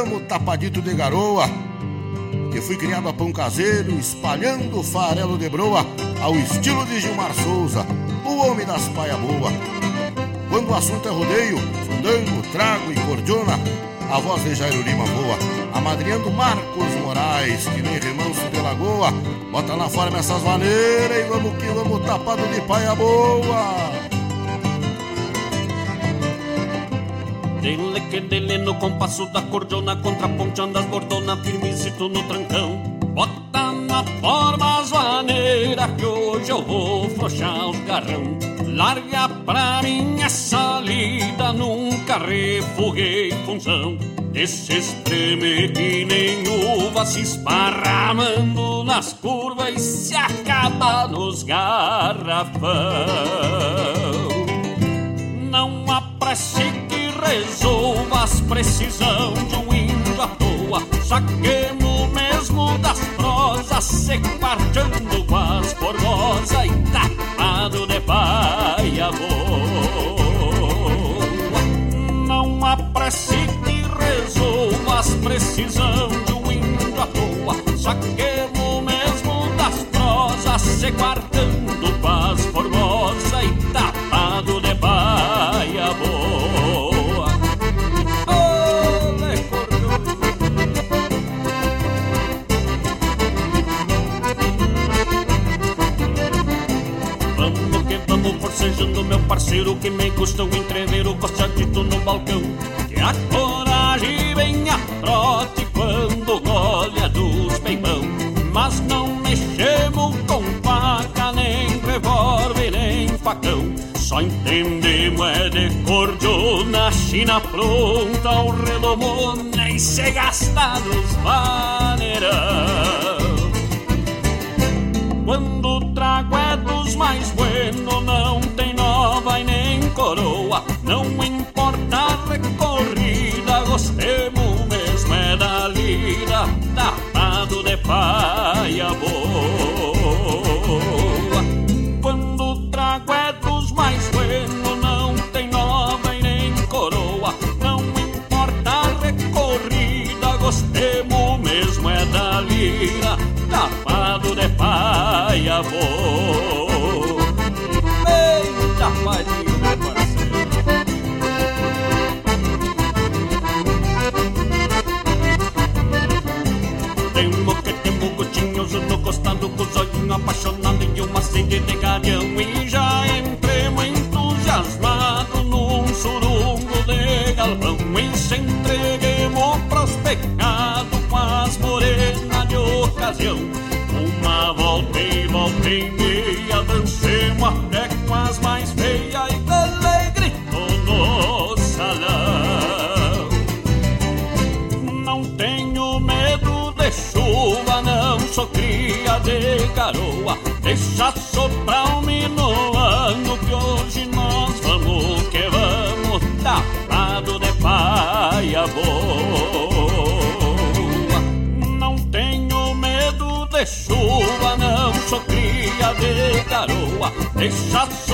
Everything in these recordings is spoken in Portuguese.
Vamos, tapadito de garoa. Que fui criado a pão caseiro, espalhando farelo de broa, ao estilo de Gilmar Souza, o homem das paia boa. Quando o assunto é rodeio, fandango, trago e cordiona, a voz de Jairo Lima voa, amadrinhando Marcos Moraes, que nem remanso de lagoa. Bota na forma essas maneiras e vamos que vamos tapado de paia boa. Que dele no compasso da cordiona Contraponteando as bordona firmezito no trancão. Bota na forma as maneiras Que hoje eu vou frouxar os garrão. Larga pra mim essa lida Nunca refoguei função. Esse espreme que nem uva Se esparramando nas curvas E se acaba nos garrafão. Não apresse resolva as precisão de um índio à toa. Saquemos mesmo das prosas, se pronta, o redomona e se gasta nos vaneirão. Quando o trago é dos mais buenos, não tem nova e nem coroa. Não importa a recorrida, gostemos garoa. Deixa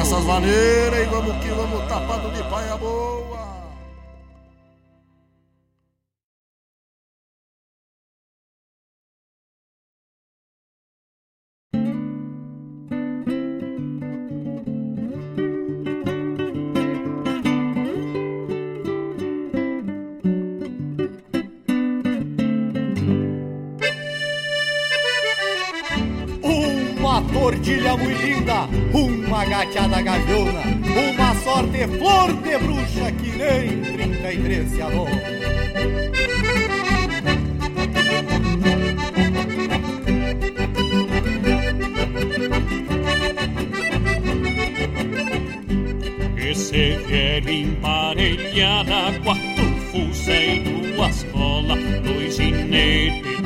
Bota na forma essas maneiras e vamos que vamos tapado de paia boa. Dois ginetes,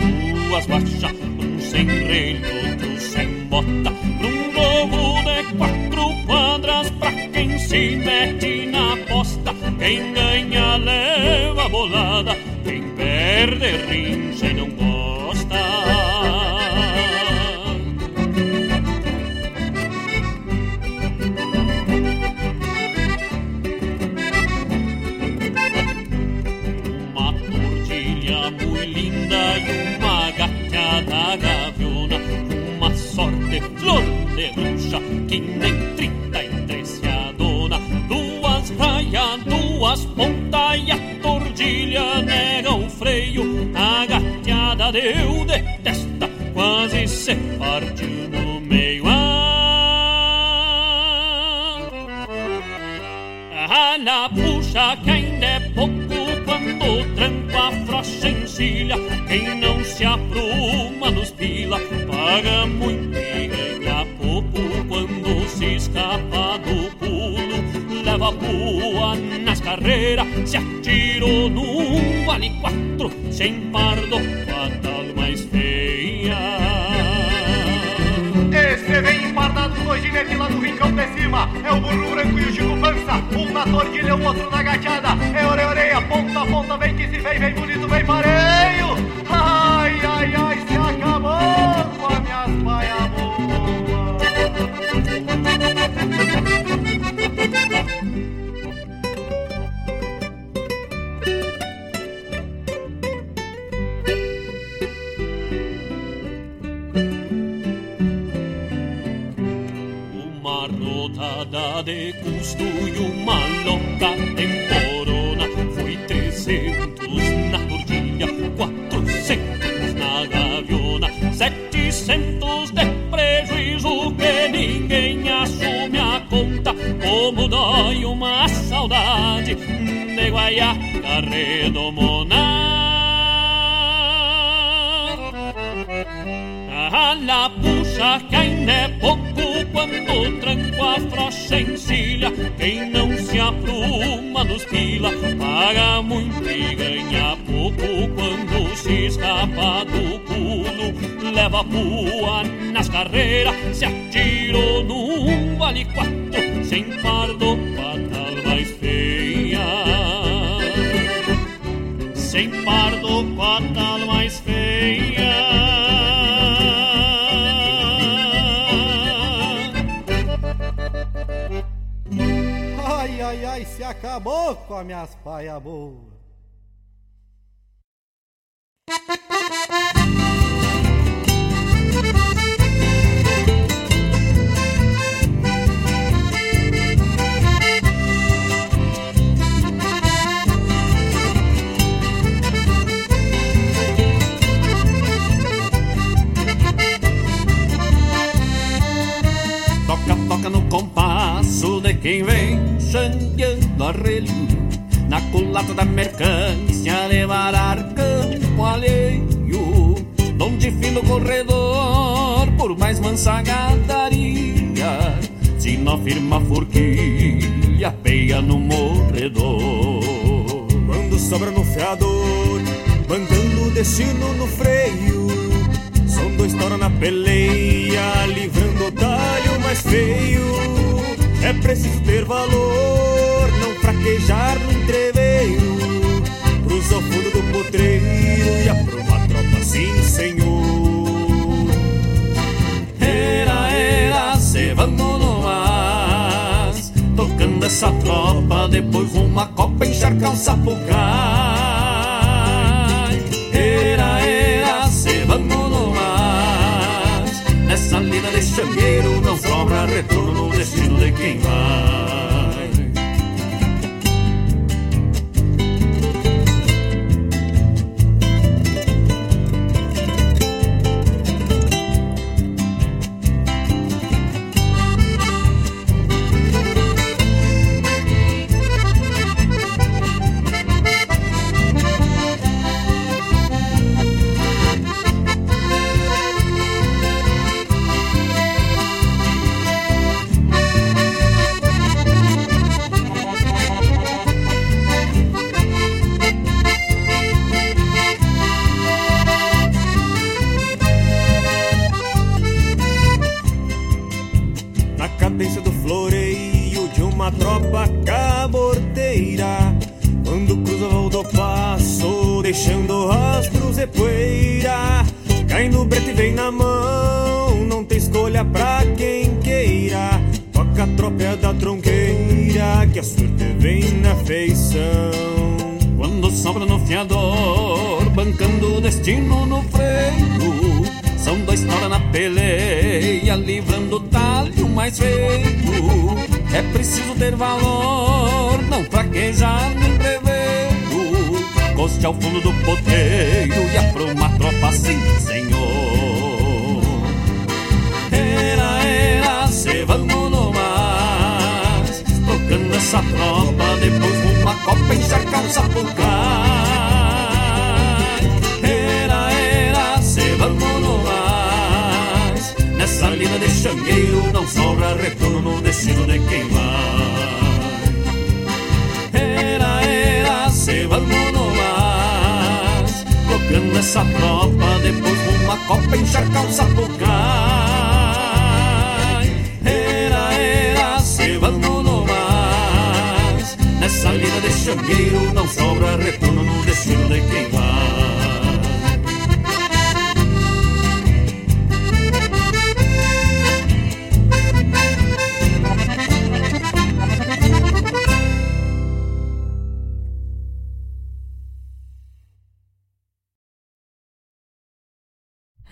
duas baixas, um sem relho, outro sem bota, num globo de quatro quadras pra quem se mete na posta. Quem ganha leva bolada, quem perde rincha e não que nem trinta e três se adona. Duas raias, duas pontas e a tordilha nega o freio. A gateada deu de testa, quase se partiu no meio. Ah, na puxa que ainda é pouco quando tranco a frocha encilha. Quem não se apruma nos pila, paga muito escapa do pulo, leva a pua nas carreiras, se atirou num vale quatro, sem pardo, fatal mais feia. Esse vem empardado no ginete lá do rincão de cima, é o burro branco e o Chico Pança, um na tordilha, o outro na gateada, é orelha, ponta a ponta, vem que se vem, vem bonito, vem pareio. uma De custo e uma louca longa corona. Foi trezentos na gordilha Quatrocentos na gaviona. Setecentos dói uma saudade de Guaiaca redomona. A puxa que ainda é pouco quando tranco a frocha encilha. Quem não se apruma nos pila, paga muito e ganha pouco quando se escapa do pulo. Leva a pua nas carreiras, se atirou num vale quatro, sem pardo, patal mais feia. Sem pardo, patal mais feia. ai, ai, se acabou com as minhas paia boas. Toca, no compasso de quem vem chandeando arrelho Na culata da mercância levar campo alheio Donde fino corredor por mais mansa gadaria Se não firma forquilha peia no morredor. Quando sobra no fiador Mandando o destino no freio São dois toros na peleia Livrando o talho mais feio é preciso ter valor, não fraquejar no entreveiro. Cruza o fundo do potreiro e aprova a tropa, sim senhor. Era, era, se mas. Tocando essa tropa, depois uma copa encharcar um sapucai. Changueiro não sobra retorno destino de quem vai. Ao fundo do poteiro e apruma a tropa assim, senhor. Era, era, se vamos no mais, tocando essa tropa, depois uma copa encharcar o sapucai. Era, era, se vamos no mais. Nessa lida de xangueiro não sobra retorno no destino de quem vai. Essa tropa, depois uma copa encharcar o sapucai. Salida de changueiro não sobra retorno no destino de quem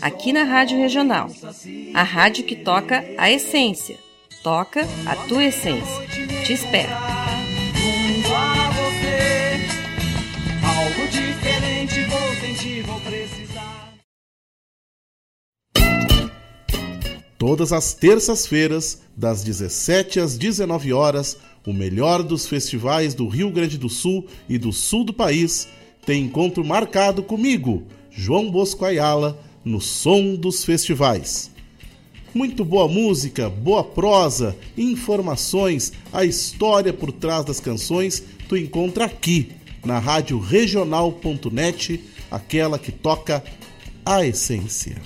aqui na Rádio Regional. A rádio que toca a essência. Toca a tua essência. Te espero! Todas as terças-feiras, das 17 às 19 horas, o melhor dos festivais do Rio Grande do Sul e do sul do país tem encontro marcado comigo, João Bosco Ayala, no Som dos Festivais. Muito boa música, boa prosa, informações, a história por trás das canções tu encontra aqui na rádio regional.net, aquela que toca a essência.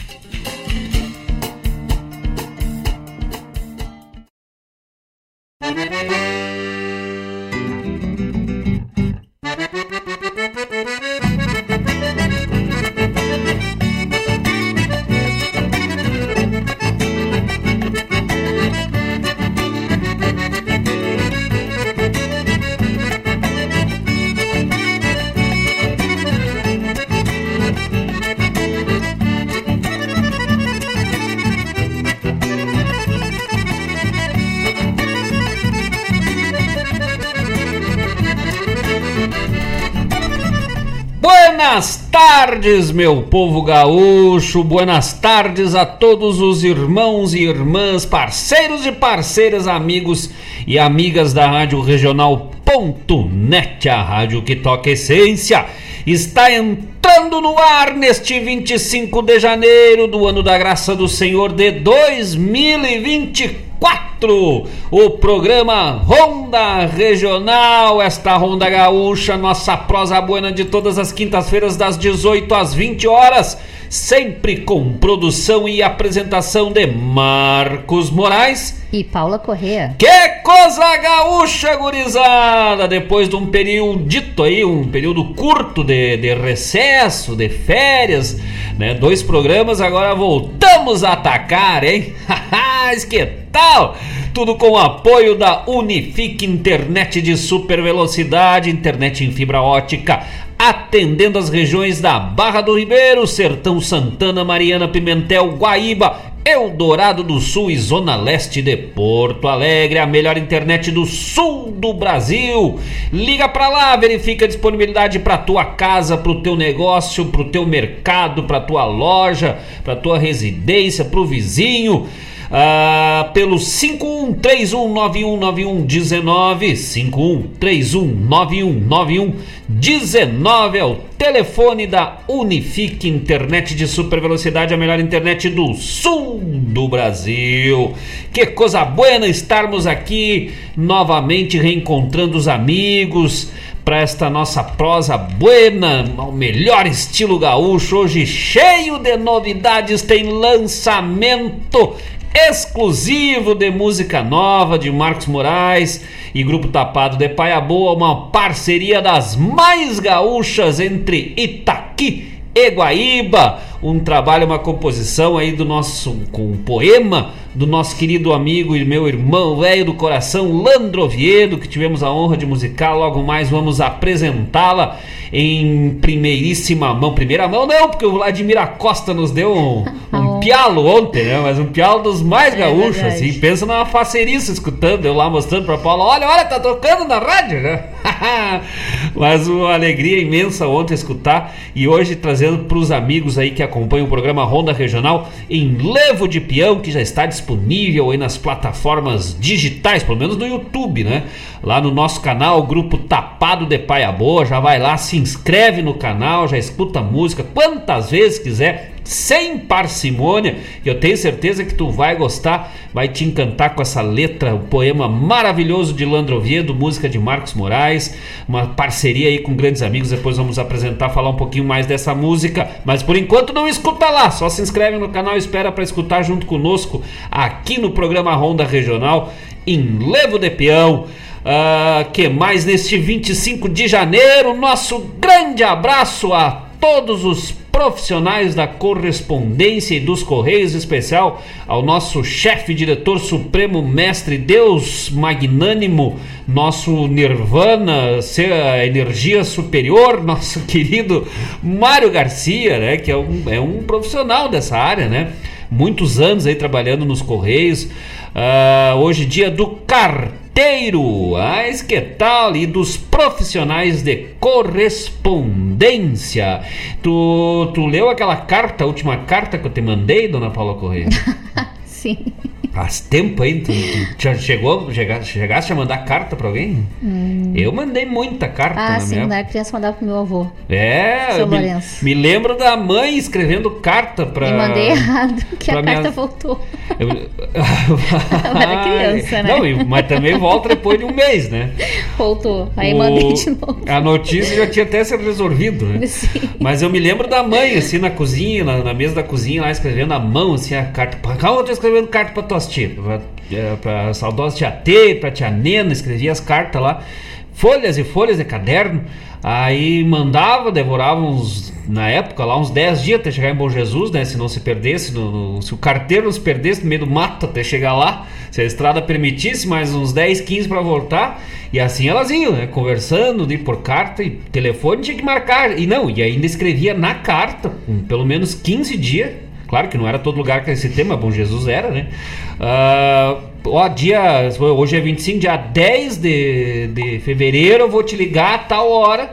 Tardes, meu povo gaúcho. Buenas tardes a todos os irmãos e irmãs, parceiros e parceiras, amigos e amigas da Rádio Regional.net, a rádio que toca essência. Está entrando no ar neste 25 de janeiro do ano da graça do Senhor de 2024 4, o programa Ronda Regional, esta Ronda Gaúcha, nossa prosa buena de todas as quintas-feiras das 18 às 20 horas, sempre com produção e apresentação de Marcos Moraes e Paula Correa. Que coisa gaúcha, gurizada! Depois de um período dito aí, um período curto de, de recesso, de férias, né? Dois programas, agora voltamos a atacar, hein? que tal? Tudo com o apoio da Unifique Internet de super velocidade, internet em fibra ótica, atendendo as regiões da Barra do Ribeiro, Sertão Santana, Mariana Pimentel, Guaíba Eldorado do Sul e Zona Leste de Porto Alegre, a melhor internet do sul do Brasil. Liga para lá, verifica a disponibilidade para tua casa, para o teu negócio, para o teu mercado, para tua loja, para tua residência, para o vizinho. Ah, pelo 5131919119 5131919119 é o telefone da Unifique Internet de super velocidade, a melhor internet do sul do Brasil. Que coisa boa estarmos aqui novamente reencontrando os amigos para esta nossa prosa buena, o melhor estilo gaúcho, hoje cheio de novidades, tem lançamento exclusivo de música nova de Marcos Moraes e Grupo Tapado de Paia Boa, uma parceria das mais gaúchas entre Itaqui e Guaíba, um trabalho, uma composição aí do nosso com um poema do nosso querido amigo e meu irmão velho do coração, Landro Oviedo, que tivemos a honra de musicar. Logo mais vamos apresentá-la em primeiríssima mão. Primeira mão não, porque o Vladimir Acosta nos deu um, um pialo ontem, né? Mas um pialo dos mais é gaúchos, é assim. Pensa numa faceriça escutando, eu lá mostrando pra Paula, olha, olha, tá tocando na rádio, né? Mas uma alegria imensa ontem escutar e hoje trazendo pros amigos aí que acompanham o programa Ronda Regional em Levo de Peão, que já está disponível aí nas plataformas digitais, pelo menos no YouTube, né? Lá no nosso canal, Grupo Tapado de Paia Boa, já vai lá, se inscreve no canal, já escuta música quantas vezes quiser, sem parcimônia. Eu tenho certeza que tu vai gostar, vai te encantar com essa letra, o poema maravilhoso de Landro Oviedo, música de Marcos Moraes, uma parceria aí com grandes amigos. Depois vamos apresentar, falar um pouquinho mais dessa música, mas por enquanto não escuta lá, só se inscreve no canal e espera para escutar junto conosco aqui no programa Ronda Regional em Levo de Peão. Uh, que mais neste 25 de janeiro? Nosso grande abraço a todos os profissionais da correspondência e dos correios, em especial ao nosso chefe, diretor supremo, mestre Deus magnânimo, nosso Nirvana, energia superior, nosso querido Mário Garcia, né, que é um, é um profissional dessa área, né? Muitos anos aí trabalhando nos correios. Uh, hoje dia do carteiro, ah, que tal? E dos profissionais de correspondência. Tu, tu leu aquela carta, a última carta que eu te mandei, dona Paula Correia? Sim. Faz tempo aí, tu, tu já chegou, chegaste, chegaste a mandar carta pra alguém? Hum. Eu mandei muita carta ah, na sim, minha... quando era criança mandava pro meu avô. É, Seu me, Lourenço. me lembro da mãe escrevendo carta pra... E mandei errado, que a minha... carta voltou. Eu... eu era criança, né? Não, mas também volta depois de um mês, né? Voltou, aí o... mandei de novo. A notícia já tinha até sido resolvido, né? Sim. Mas eu me lembro da mãe, assim, na cozinha, na, na mesa da cozinha, lá escrevendo a mão, assim, a carta. Calma, eu tô escrevendo carta pra tua saudosa tia, pra, é, pra saudosa tia T, pra tia Nena, escrevia as cartas lá, folhas e folhas de caderno, aí mandava, devorava uns, na época lá, uns 10 dias até chegar em Bom Jesus, né, se não se perdesse, no, no, se o carteiro não se perdesse no meio do mato até chegar lá, se a estrada permitisse mais uns 10, 15 para voltar, e assim elas iam, né, conversando, de por carta e telefone tinha que marcar, e não, e ainda escrevia na carta, com pelo menos 15 dias, Claro que não era todo lugar que esse tema, Bom Jesus era, né? Uh, ó, dia. Hoje é 25, dia 10 de, de fevereiro, eu vou te ligar a tal hora.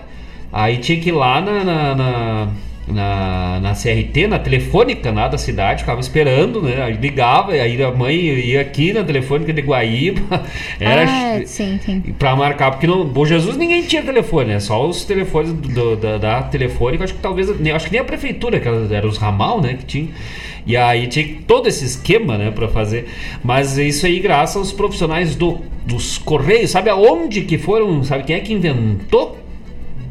Aí tinha que ir lá na, na, na na, na CRT, na telefônica lá da cidade, ficava esperando, né? Aí ligava, aí a mãe ia aqui na telefônica de Guaíba. Era ah, sim, sim. pra marcar, porque no Bom Jesus ninguém tinha telefone, né? Só os telefones do, da, da telefônica, acho que talvez. Acho que nem a prefeitura, que era os ramal, né? Que tinha. E aí tinha todo esse esquema, né, para fazer. Mas isso aí graças aos profissionais do, dos correios, sabe aonde que foram, sabe quem é que inventou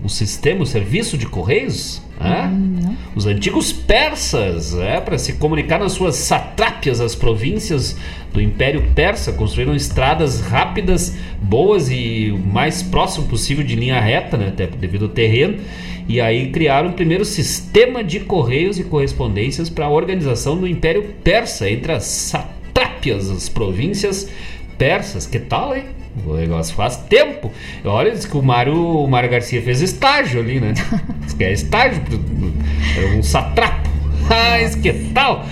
o sistema, o serviço de correios? Hum, Os antigos persas, é, para se comunicar nas suas satrápias, as províncias do Império Persa, construíram estradas rápidas, boas e o mais próximo possível de linha reta, né, até devido ao terreno. E aí criaram o primeiro sistema de correios e correspondências para a organização do Império Persa entre as satrápias, as províncias persas. Que tal, hein? O negócio faz tempo. Olha, diz que o Mário, o Mário Garcia fez estágio ali, né? Diz que é estágio, era um satrapo. Mas que tal?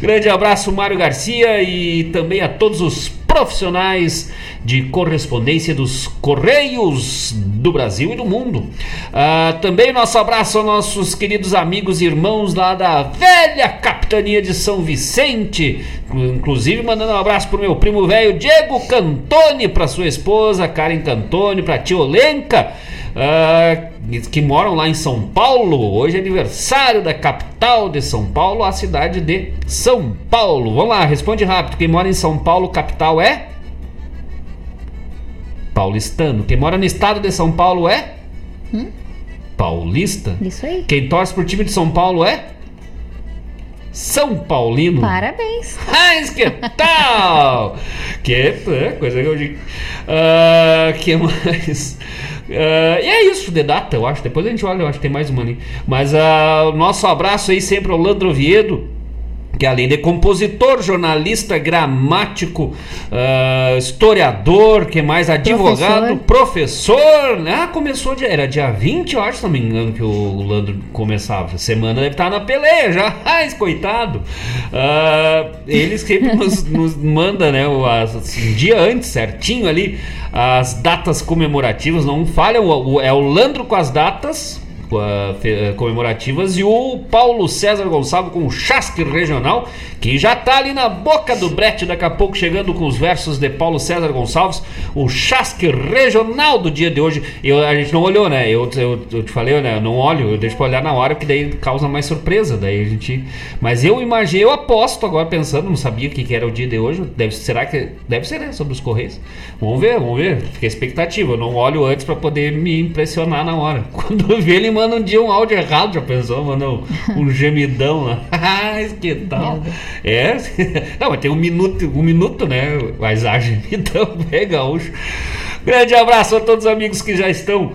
Grande abraço, Mário Garcia, e também a todos os profissionais de correspondência dos Correios do Brasil e do mundo. Uh, também nosso abraço aos nossos queridos amigos e irmãos lá da velha capitania de São Vicente, inclusive mandando um abraço pro meu primo velho Diego Cantone, para sua esposa Karen Cantone, para tia Olenka. Uh, que moram lá em São Paulo. Hoje é aniversário da capital de São Paulo, a cidade de São Paulo. Vamos lá, responde rápido. Quem mora em São Paulo, capital é? Paulistano. Quem mora no estado de São Paulo é? Hum? Paulista. Isso aí. Quem torce pro time de São Paulo é? São Paulino. Parabéns. Mas que tal? que é, coisa que eu digo. Uh, que mais? Uh, e é isso de data, eu acho. Depois a gente olha, eu acho que tem mais uma ali. Mas uh, nosso abraço aí sempre ao Landro Oviedo que além de compositor, jornalista, gramático, uh, historiador, que mais advogado, professor, professor né? Ah, começou dia, era dia 20, eu acho, se não me engano, que o Landro começava. Semana deve estar na peleia já, ai, coitado. Uh, ele sempre nos, nos manda, né, o, assim, um dia antes, certinho ali, as datas comemorativas, não falha, o, o, é o Landro com as datas uh, comemorativas e o Paulo César Gonçalves com o Chasque Regional, que já está ali na boca do brete, daqui a pouco chegando com os versos de Paulo César Gonçalves, o Chasque Regional do dia de hoje. Eu, a gente não olhou, né? Eu, eu, eu te falei, né? Eu não olho, eu deixo pra olhar na hora, que daí causa mais surpresa. Daí a gente. Mas eu imaginei, eu aposto agora pensando, não sabia o que, que era o dia de hoje. Deve, será que. Deve ser, né? Sobre os Correios. Vamos ver, vamos ver. Fica expectativa. Eu não olho antes para poder me impressionar na hora. Quando ver, ele manda um dia um áudio errado, já pensou? Manda um, um gemidão lá. que tal? É. Não, mas tem um minuto, um minuto, né? Mas a gemidão é gaúcho. Grande abraço a todos os amigos que já estão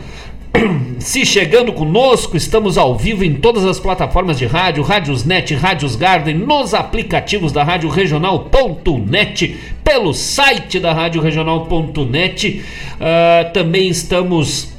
se chegando conosco, estamos ao vivo em todas as plataformas de rádio, Rádios Net, Rádios Garden, nos aplicativos da Rádio Regional.net, pelo site da Rádio Regional.net. Uh, também estamos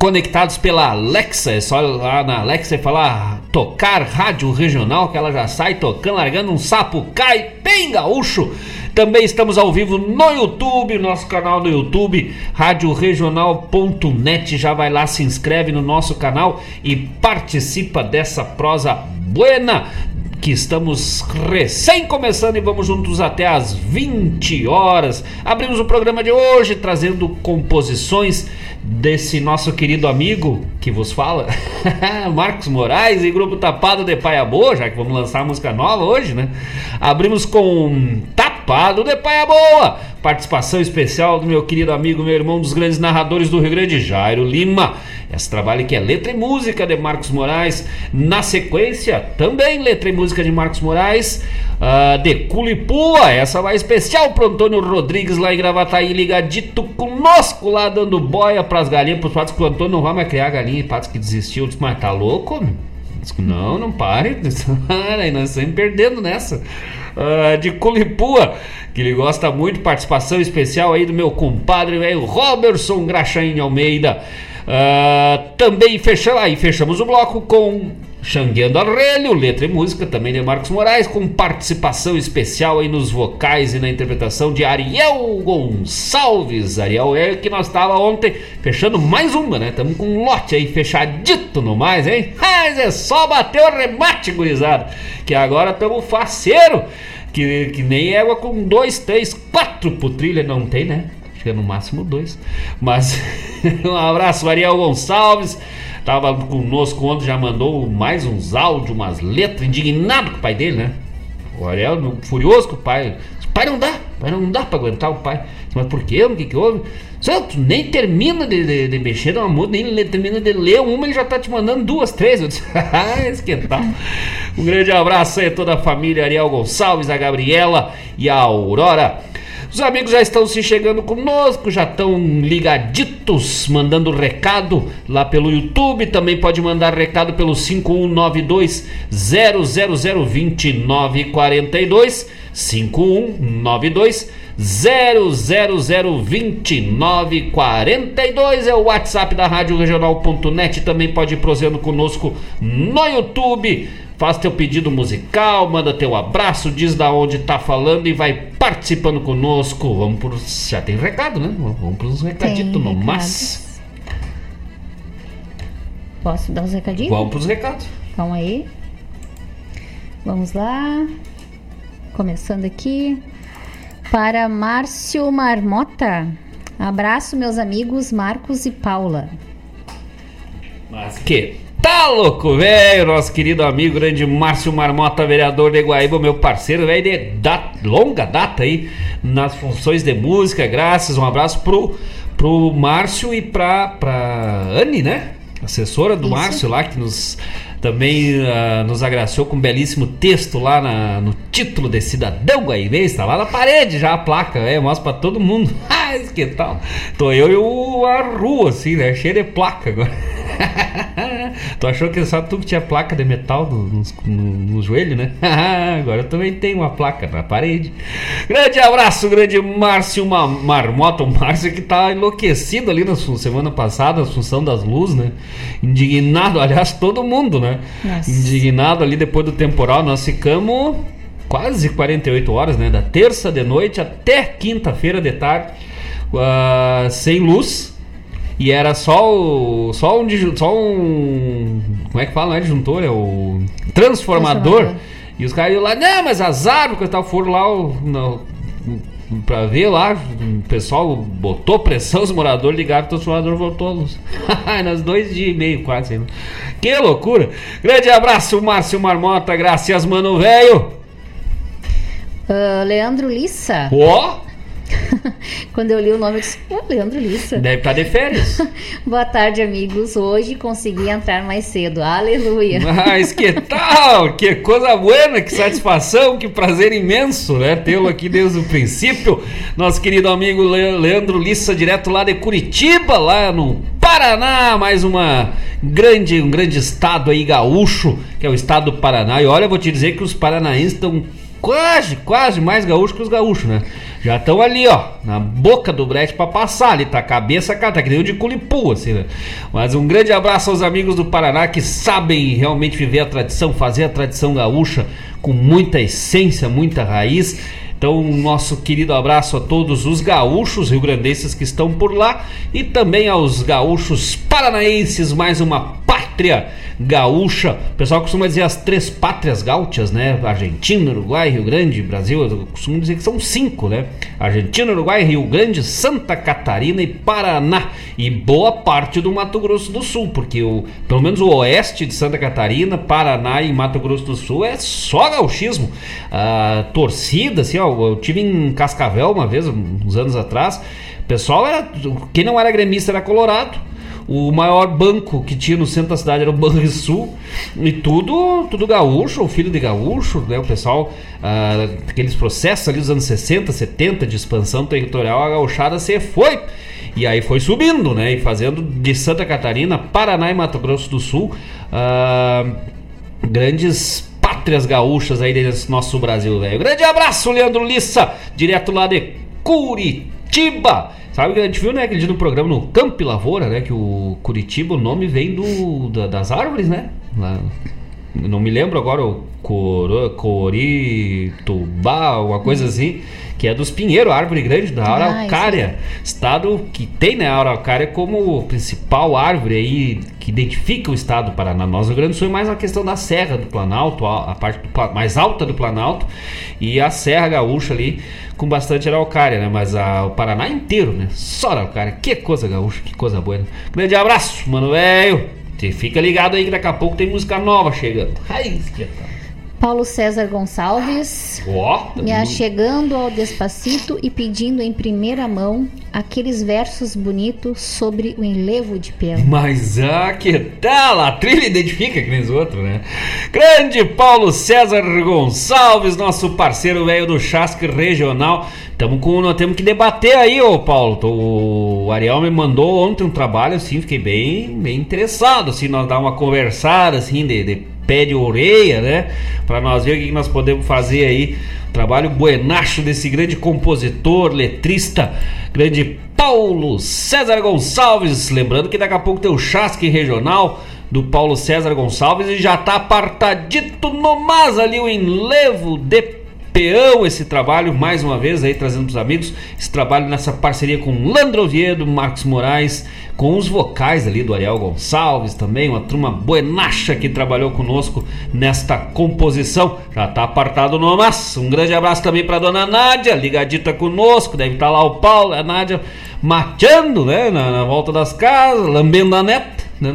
conectados pela Alexa. É só lá na Alexa e falar tocar rádio regional que ela já sai tocando, largando um sapo cai bem gaúcho. Também estamos ao vivo no YouTube, nosso canal no YouTube, radioregional.net. Já vai lá, se inscreve no nosso canal e participa dessa prosa buena que estamos recém começando e vamos juntos até às 20 horas. Abrimos o programa de hoje trazendo composições desse nosso querido amigo que vos fala, Marcos Moraes e Grupo Tapado de Paia Boa, já que vamos lançar música nova hoje, né? Abrimos com Tapado de Paia Boa, participação especial do meu querido amigo, meu irmão dos grandes narradores do Rio Grande, Jairo Lima. Esse trabalho que é letra e música de Marcos Moraes. Na sequência, também letra e música de Marcos Moraes, uh, de Culipua. Essa vai especial pro Antônio Rodrigues lá em Gravataí, ligadito conosco lá, dando boia pras galinhas, pros patos, que o Antônio não vai mais criar galinha e patos que desistiu. Eu disse, mas tá louco? Disse, não, não pare. Aí nós estamos perdendo nessa. Uh, de Culipua, que ele gosta muito, participação especial aí do meu compadre velho Robertson Graxain Almeida. Uh, também fechamos, aí fechamos o bloco com Xangueando Arrelho, letra e música também de Marcos Moraes, com participação especial aí nos vocais e na interpretação de Ariel Gonçalves. Ariel é que nós estava ontem fechando mais uma, né? Estamos com um lote aí fechadito no mais, hein? Mas é só bater o remate, gurizada, que agora estamos faceiro, que, que nem égua com dois, três, quatro por trilha, não tem, né? Chega no máximo dois. Mas um abraço, Ariel Gonçalves. Tava conosco ontem, já mandou mais uns áudios, umas letras, indignado com o pai dele, né? O Ariel, furioso com o pai. Pai não dá, pai não dá pra aguentar o pai. Mas por quê? O que que houve? Santo, nem termina de, de, de mexer numa música, nem termina de ler uma, ele já tá te mandando duas, três. Eu disse, ah? Um grande abraço aí a toda a família Ariel Gonçalves, a Gabriela e a Aurora. Os amigos já estão se chegando conosco, já estão ligaditos, mandando recado lá pelo YouTube. Também pode mandar recado pelo 5192 0002942 5192 0002942 é o WhatsApp da Rádio Regional.net. Também pode ir prosendo conosco no YouTube faz teu pedido musical, manda teu abraço, diz da onde tá falando e vai participando conosco. Vamos por. Já tem recado, né? Vamos por uns recaditos no mas. Posso dar uns recadinhos? Vamos pros recados. Calma aí. Vamos lá. Começando aqui. Para Márcio Marmota. Abraço, meus amigos Marcos e Paula. Mas que tá louco, velho? Nosso querido amigo, grande Márcio Marmota, vereador de Guaíba, meu parceiro, velho, de da, longa data aí nas funções de música. Graças, um abraço pro, pro Márcio e pra, pra Anne, né? Assessora do Isso. Márcio lá, que nos também uh, nos agraciou com um belíssimo texto lá na, no título de Cidadão Guaivês. Está lá na parede já a placa, é, mostra para todo mundo. Ah, que tal? Tô eu e o, a rua, assim, né? Cheio de placa agora. tu achou que só tu que tinha placa de metal no, no, no joelho, né? Agora eu também tenho uma placa na parede. Grande abraço, grande Márcio uma Marmota, o Márcio que tá enlouquecido ali na semana passada, na função das luzes, né? Indignado, aliás, todo mundo, né? Nossa. Indignado ali depois do temporal. Nós ficamos quase 48 horas, né? Da terça de noite até quinta-feira de tarde, uh, sem luz e era só o. Só um. Só um como é que fala? Não é disjuntor, é o. Transformador. transformador. E os caras iam lá, não, mas as árvores tal, foram lá no, pra ver lá, o pessoal botou pressão, os moradores ligaram, o transformador voltou a luz. Nas dois dias e meio, quase. Né? Que loucura! Grande abraço, Márcio Marmota, graças, mano, velho! Uh, Leandro Lissa. Ó! Oh? Quando eu li o nome, eu disse, oh, Leandro Lissa. Deve estar de férias. Boa tarde, amigos. Hoje consegui entrar mais cedo. Aleluia. Mas que tal? Que coisa boa, que satisfação, que prazer imenso, né? Tê-lo aqui desde o princípio. Nosso querido amigo Leandro Lissa, direto lá de Curitiba, lá no Paraná, mais uma grande, um grande estado aí gaúcho, que é o estado do Paraná. E olha, eu vou te dizer que os paranaenses estão quase, quase mais gaúchos que os gaúchos, né? Já estão ali, ó, na boca do brete para passar ali, tá cabeça, cara, tá que nem o de Culipu, assim, né? Mas um grande abraço aos amigos do Paraná que sabem realmente viver a tradição, fazer a tradição gaúcha com muita essência, muita raiz. Então, nosso querido abraço a todos os gaúchos rio-grandenses que estão por lá e também aos gaúchos paranaenses, mais uma pátria gaúcha. O pessoal costuma dizer as três pátrias gaúchas, né? Argentina, Uruguai, Rio Grande, Brasil. Eu costumo dizer que são cinco, né? Argentina, Uruguai, Rio Grande, Santa Catarina e Paraná. E boa parte do Mato Grosso do Sul, porque o, pelo menos o oeste de Santa Catarina, Paraná e Mato Grosso do Sul é só gauchismo. A torcida, assim, ó, eu tive em Cascavel uma vez, uns anos atrás. O pessoal era. Quem não era gremista era colorado o maior banco que tinha no centro da cidade era o Banrisul. E tudo, tudo gaúcho, o filho de gaúcho, né? O pessoal, ah, aqueles processos ali dos anos 60, 70 de expansão territorial, a gauchada se foi. E aí foi subindo, né? E fazendo de Santa Catarina, Paraná e Mato Grosso do Sul ah, grandes pátrias gaúchas aí desse nosso Brasil, velho. Grande abraço, Leandro Lissa, direto lá de Curitiba. Sabe que a gente viu, né, aquele dia no programa no Campo Lavoura, né? Que o Curitiba, o nome vem do, da, das árvores, né? Lá, não me lembro agora o Coro, Coritubá, alguma coisa assim, que é dos Pinheiros, árvore grande da araucária. Ah, estado que tem, né, a araucária como principal árvore aí que identifica o estado do Paraná. Nós, o Grande Sul, é mais uma questão da Serra do Planalto, a, a parte do, mais alta do Planalto, e a Serra Gaúcha ali com bastante araucária, né? Mas a, o Paraná inteiro, né? Só araucária. Que coisa gaúcha, que coisa boa. Né? Grande abraço, mano velho. Fica ligado aí que daqui a pouco tem música nova chegando. Ai, que Paulo César Gonçalves oh, me chegando ao Despacito e pedindo em primeira mão aqueles versos bonitos sobre o enlevo de pelo. Mas ah, que tal? A trilha identifica que nem os outros, né? Grande Paulo César Gonçalves, nosso parceiro velho do Chasque Regional. Tamo com, nós temos que debater aí, ô Paulo. O Ariel me mandou ontem um trabalho, assim, fiquei bem, bem interessado, assim, nós dar uma conversada, assim, de, de pé de orelha, né? Para nós ver o que nós podemos fazer aí. Trabalho buenacho desse grande compositor, letrista, grande Paulo César Gonçalves. Lembrando que daqui a pouco tem o Chasque Regional do Paulo César Gonçalves e já tá apartadito nomás ali o enlevo de peão esse trabalho, mais uma vez aí trazendo para os amigos, esse trabalho nessa parceria com Landro Oviedo, Marcos Moraes, com os vocais ali do Ariel Gonçalves também, uma turma buenacha que trabalhou conosco nesta composição. Já tá apartado no mas. Um grande abraço também para dona Nádia, ligadita conosco, deve estar tá lá o Paulo, a Nádia mateando, né, na, na volta das casas, lambendo a neta. Né,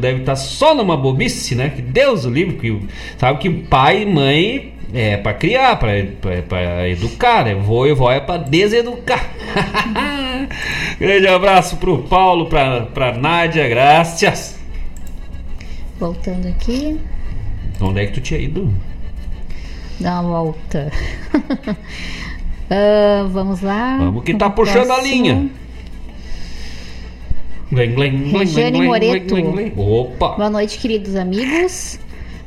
deve estar tá só numa bobice, né? Que Deus o livre, que sabe que pai e mãe é para criar, para educar, né? Vô e vó é para deseducar. Grande abraço pro Paulo, pra, pra Nádia, graças. Voltando aqui. Onde é que tu tinha ido? Dá uma volta. uh, vamos lá. Vamos que tá puxando próximo. a linha. Regiane Moreto. Opa! Boa noite, queridos amigos.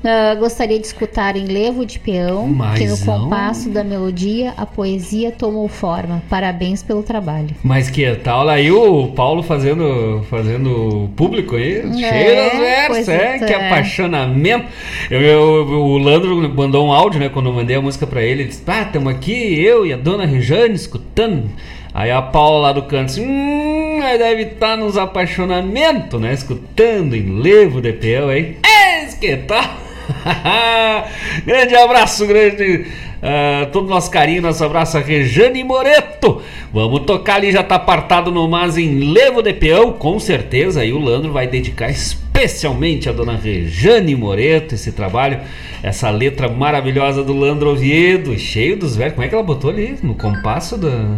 Uh, gostaria de escutar em Levo de Peão, Mas que no não. compasso da melodia a poesia tomou forma. Parabéns pelo trabalho. Mas que tal aí o Paulo fazendo, fazendo público aí? É, cheio versos, é, que é. apaixonamento. Eu, eu, o Landro mandou um áudio, né, quando eu mandei a música para ele, ele disse, ah, estamos aqui, eu e a dona Rejane escutando. Aí a Paula lá do canto assim, hum, aí deve estar tá nos apaixonamentos, né? Escutando em levo de peão, hein? É, que tal? grande abraço, grande. Uh, todo nosso carinho, nosso abraço a Rejane Moreto. Vamos tocar ali, já tá apartado no Mas em Levo de Peão, com certeza. E o Landro vai dedicar especialmente a dona Rejane Moreto esse trabalho, essa letra maravilhosa do Landro Oviedo, cheio dos versos. Como é que ela botou ali? No compasso da,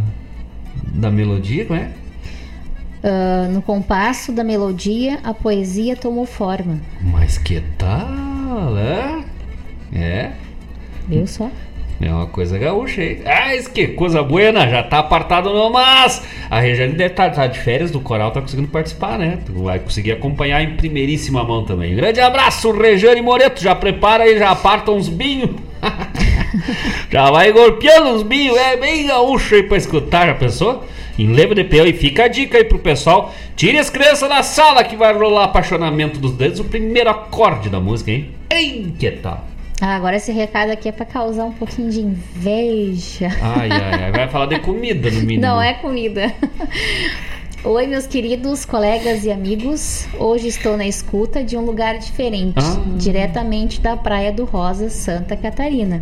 da melodia, como é? Uh, no compasso da melodia, a poesia tomou forma. Mas que tal, né? É. Viu só? É uma coisa gaúcha aí. Ah, isso que coisa buena, já tá apartado no mas. A Regiane deve estar tá, tá de férias do coral, tá conseguindo participar, né? Tu vai conseguir acompanhar em primeiríssima mão também. Grande abraço, Regiane Moreto. Já prepara aí, já aparta uns binhos. já vai golpeando uns binhos, é bem gaúcho aí pra escutar, já pensou? Em Lembra de Peão. E fica a dica aí pro pessoal: tire as crianças da sala que vai rolar apaixonamento dos dedos, o primeiro acorde da música, hein? Ei, que tal? Ah, agora esse recado aqui é para causar um pouquinho de inveja. Ai, ai, ai. Vai falar de comida no mínimo. Não é comida. Oi, meus queridos colegas e amigos. Hoje estou na escuta de um lugar diferente, ah. diretamente da Praia do Rosa, Santa Catarina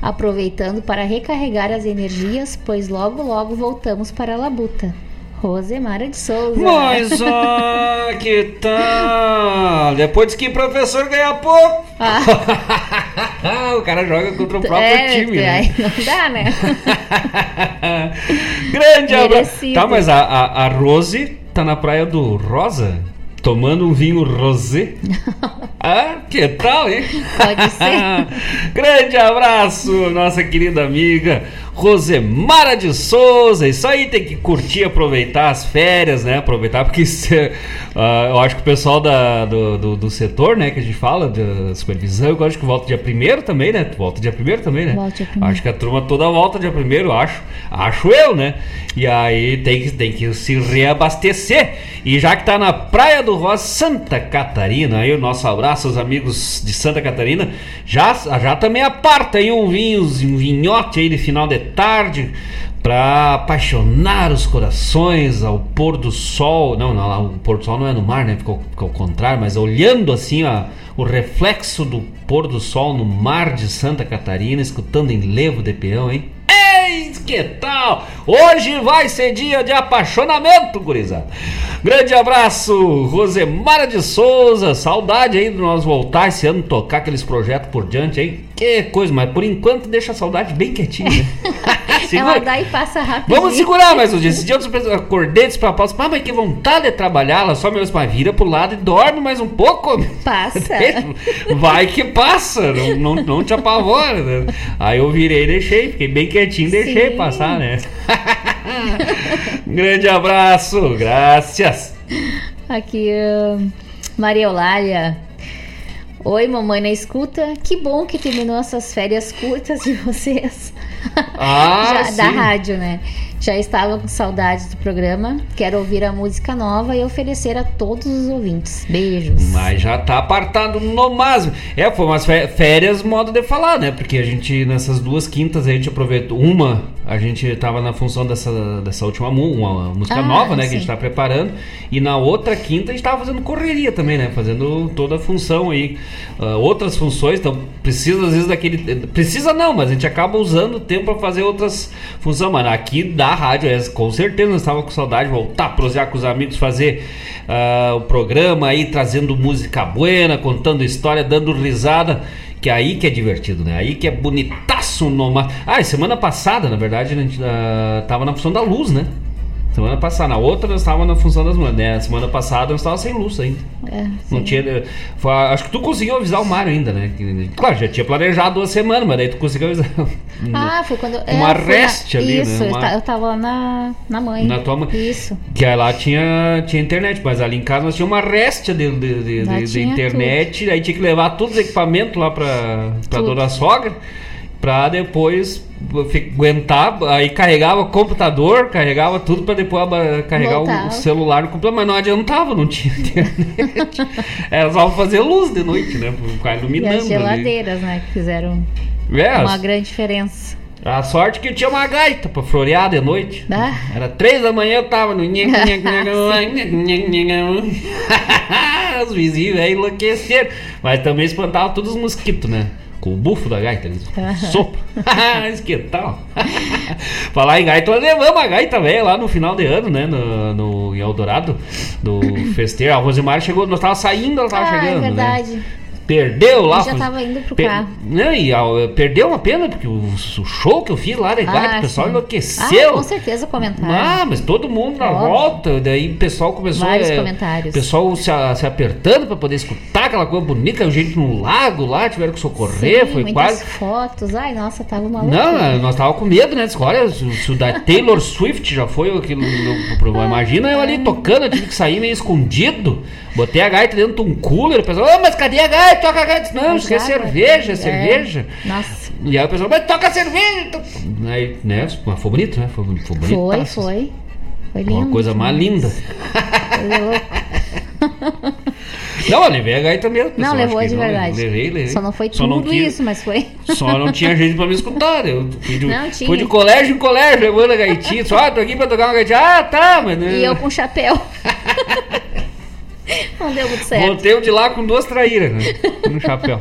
aproveitando para recarregar as energias, pois logo logo voltamos para a Labuta. Rosemara de Souza. Mas, ah, que tal? Depois que professor ganha pouco. Ah. o cara joga contra o próprio é, time, né? Aí não dá, né? Grande abraço. Tá, mas a, a, a Rose tá na praia do Rosa? Tomando um vinho rosé. ah, que tal, hein? Pode ser. Grande abraço, nossa querida amiga Rosemara de Souza. Isso aí tem que curtir, aproveitar as férias, né? Aproveitar, porque uh, eu acho que o pessoal da, do, do, do, setor, né, que a gente fala, de supervisão, eu acho que volta dia primeiro também, né? Volta dia primeiro também, né? Volta dia primeiro. Acho que a turma toda volta dia primeiro, acho. Acho eu, né? E aí tem que, tem que se reabastecer. E já que tá na Praia do Rosa, Santa Catarina, aí o nosso abraço aos amigos de Santa Catarina, já, já também aparta aí um vinho, um vinhote aí de final de tarde para apaixonar os corações ao pôr do sol. Não, não, o pôr do sol não é no mar, né? Ficou, ficou ao contrário, mas olhando assim a, o reflexo do pôr do sol no mar de Santa Catarina, escutando em levo de peão, hein? Eis que tal? Hoje vai ser dia de apaixonamento, gurizada. Grande abraço, Rosemara de Souza. Saudade aí de nós voltar esse ano, tocar aqueles projetos por diante aí. Que coisa, mas por enquanto deixa a saudade bem quietinha, né? Ela dá e passa rápido. Vamos segurar mais um dia. Esse dia eu acordei disse pra Paulo, ah, mas que vontade de trabalhar. Ela só me olhou, mas vira pro lado e dorme mais um pouco. Passa. Vai que passa, não, não, não te apavora. Né? Aí eu virei e deixei, fiquei bem quietinho, deixei Sim. passar, né? Grande abraço, graças. Aqui, uh, Maria Eulália. Oi, mamãe na escuta. Que bom que terminou essas férias curtas de vocês. Ah, Já, da rádio, né? Já estava com saudades do programa. Quero ouvir a música nova e oferecer a todos os ouvintes. Beijos. Mas já tá apartado no máximo. É, foi umas fé- férias, modo de falar, né? Porque a gente, nessas duas quintas, a gente aproveitou. Uma, a gente tava na função dessa, dessa última uma música Ah, nova, né? Que a gente sim. tá preparando. E na outra quinta a gente tava fazendo correria também, né? Fazendo toda a função aí. Ah, outras funções, então precisa às vezes daquele. Precisa não, mas a gente acaba usando o tempo pra fazer outras funções. Mano, aqui da rádio, é, com certeza nós estava com saudade de voltar, prosear com os amigos, fazer ah, o programa aí, trazendo música buena, contando história, dando risada. Que aí que é divertido, né? Aí que é bonitaço no mar. Ah, semana passada, na verdade, a gente ah, tava na função da luz, né? Semana passada. Na outra nós estávamos na função das mulheres, né? Semana passada nós estávamos sem luz ainda. É, Não tinha. foi- acho que tu conseguiu avisar o Mário ainda, né? Claro, já tinha planejado duas semanas, mas daí tu conseguiu avisar. Ah, foi quando. Uma é, reste ali, né? Isso, eu Uma- eu tava lá na, na mãe. Na tua mãe. Isso. Que aí lá tinha, tinha internet, mas ali em casa nós tínhamos uma réstia de, de, de- de- tinha internet, aí tinha que levar todos os equipamentos lá pra, pra Tudo. dona sogra, pra depois aguentar, aí carregava o computador, carregava tudo pra depois carregar o, Voltava. o celular no computador, mas não adiantava, não tinha internet. Era só fazer luz de noite, né? Ficar E iluminando. as ali. geladeiras, né? Que fizeram É, uma as- grande diferença. a sorte que eu tinha uma gaita pra florear de noite. Ah. Era três da manhã, eu tava no. Os vizinhos aí enlouqueceram. Mas também espantava todos os mosquitos, né? Com o bufo da gaita, eles sopro. Falar em gaita, nós levamos a gaita velha lá no final de ano, né? No, no, em Eldorado, do festeiro. A Rosemar chegou, nós tava saindo, ela tava ah, chegando. é Né? Perdeu lá. Eu já tava indo pro Per- carro. Não, e ah, perdeu uma pena, porque o, o show que eu fiz lá de gaita, Ah, o pessoal sim. enlouqueceu. Ah, com certeza comentaram. Ah, mas todo mundo na Óbvio. volta, daí o pessoal começou Vários é, comentários. O pessoal se, a- se apertando pra poder escutar aquela coisa bonita, caiu gente no lago lá, tiveram que socorrer, Sim, foi quase. fotos. Ai, nossa, tava uma Não, nós tava com medo, né? Olha, se, se o da Taylor Swift já foi aquilo no problema. Imagina eu ali tocando, eu tive que sair meio escondido. Botei a gaita dentro de um cooler, o pessoal, "Ô, mas cadê a gaita? Toca. Disse, Não, isso aqui é cerveja, é é. cerveja. Nossa, E aí o pessoal, mas toca a cerveja. to-" Aí, né? Mas foi bonito, né? Foi, foi bonito. foi, foi. Foi lindo. Uma coisa mais linda. Não, eu levei a gaita mesmo. Não, levou de não, verdade. Levei, levei. Só não foi tudo quis- isso, mas foi. Só não tinha gente pra me escutar. Eu fui de, Não, tinha. fui de colégio em colégio, levando a gaitinha. Só, ah, tô aqui pra tocar uma gaitinha. Ah, tá, mas. E eu com chapéu. Não deu muito certo. Voltei de lá com duas traíras, né? No chapéu.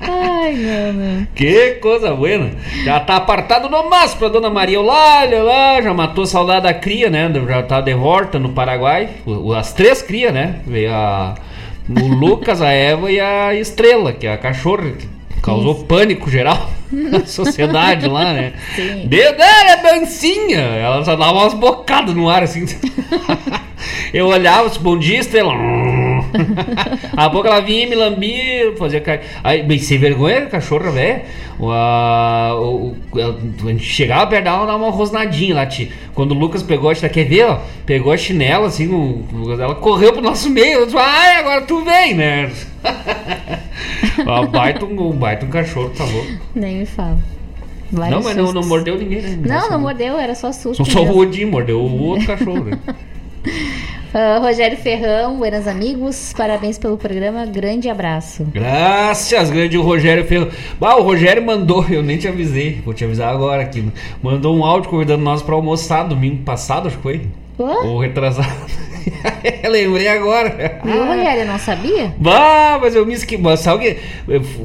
Ai, não, não. Que coisa buena. Já tá apartado no máximo pra dona Maria Eulália lá, já matou a saudade da cria, né? Já tá de volta no Paraguai. As três crias, né? Veio a, o Lucas, a Eva e a Estrela, que é a cachorra, causou pânico geral na sociedade lá, né? Sim. É dancinha! Ela só dava umas bocadas no ar assim. Eu olhava, disse, bom dia, Estrela. A pouco ela vinha me lambia, fazia cair. Aí, bem, sem vergonha, cachorra, velho. O, a, o- o- gente chegava perto dela, ela dava uma rosnadinha lá. Tia. Quando o Lucas pegou, a quer ver, ó? Pegou a chinela, assim, o- o- ela correu pro nosso meio. Eu disse, ai, agora tu vem, né? Ó, baita um, baita um cachorro, tá louco. Nem me fala. Vários Não, mas não, não mordeu ninguém, né? Não, não mordeu, era só susto. Só, o Odin mordeu o outro cachorro, né? Ah, Rogério Ferrão, buenas amigos, parabéns pelo programa, grande abraço. Graças, grande Rogério Ferro. Ah, o Rogério mandou, eu nem te avisei, vou te avisar agora aqui. Mandou um áudio convidando nós pra almoçar domingo passado, acho que foi. Hã? Ou retrasado. Lembrei agora. Viu, Rogério? Não sabia? Bah, mas eu me esqueci.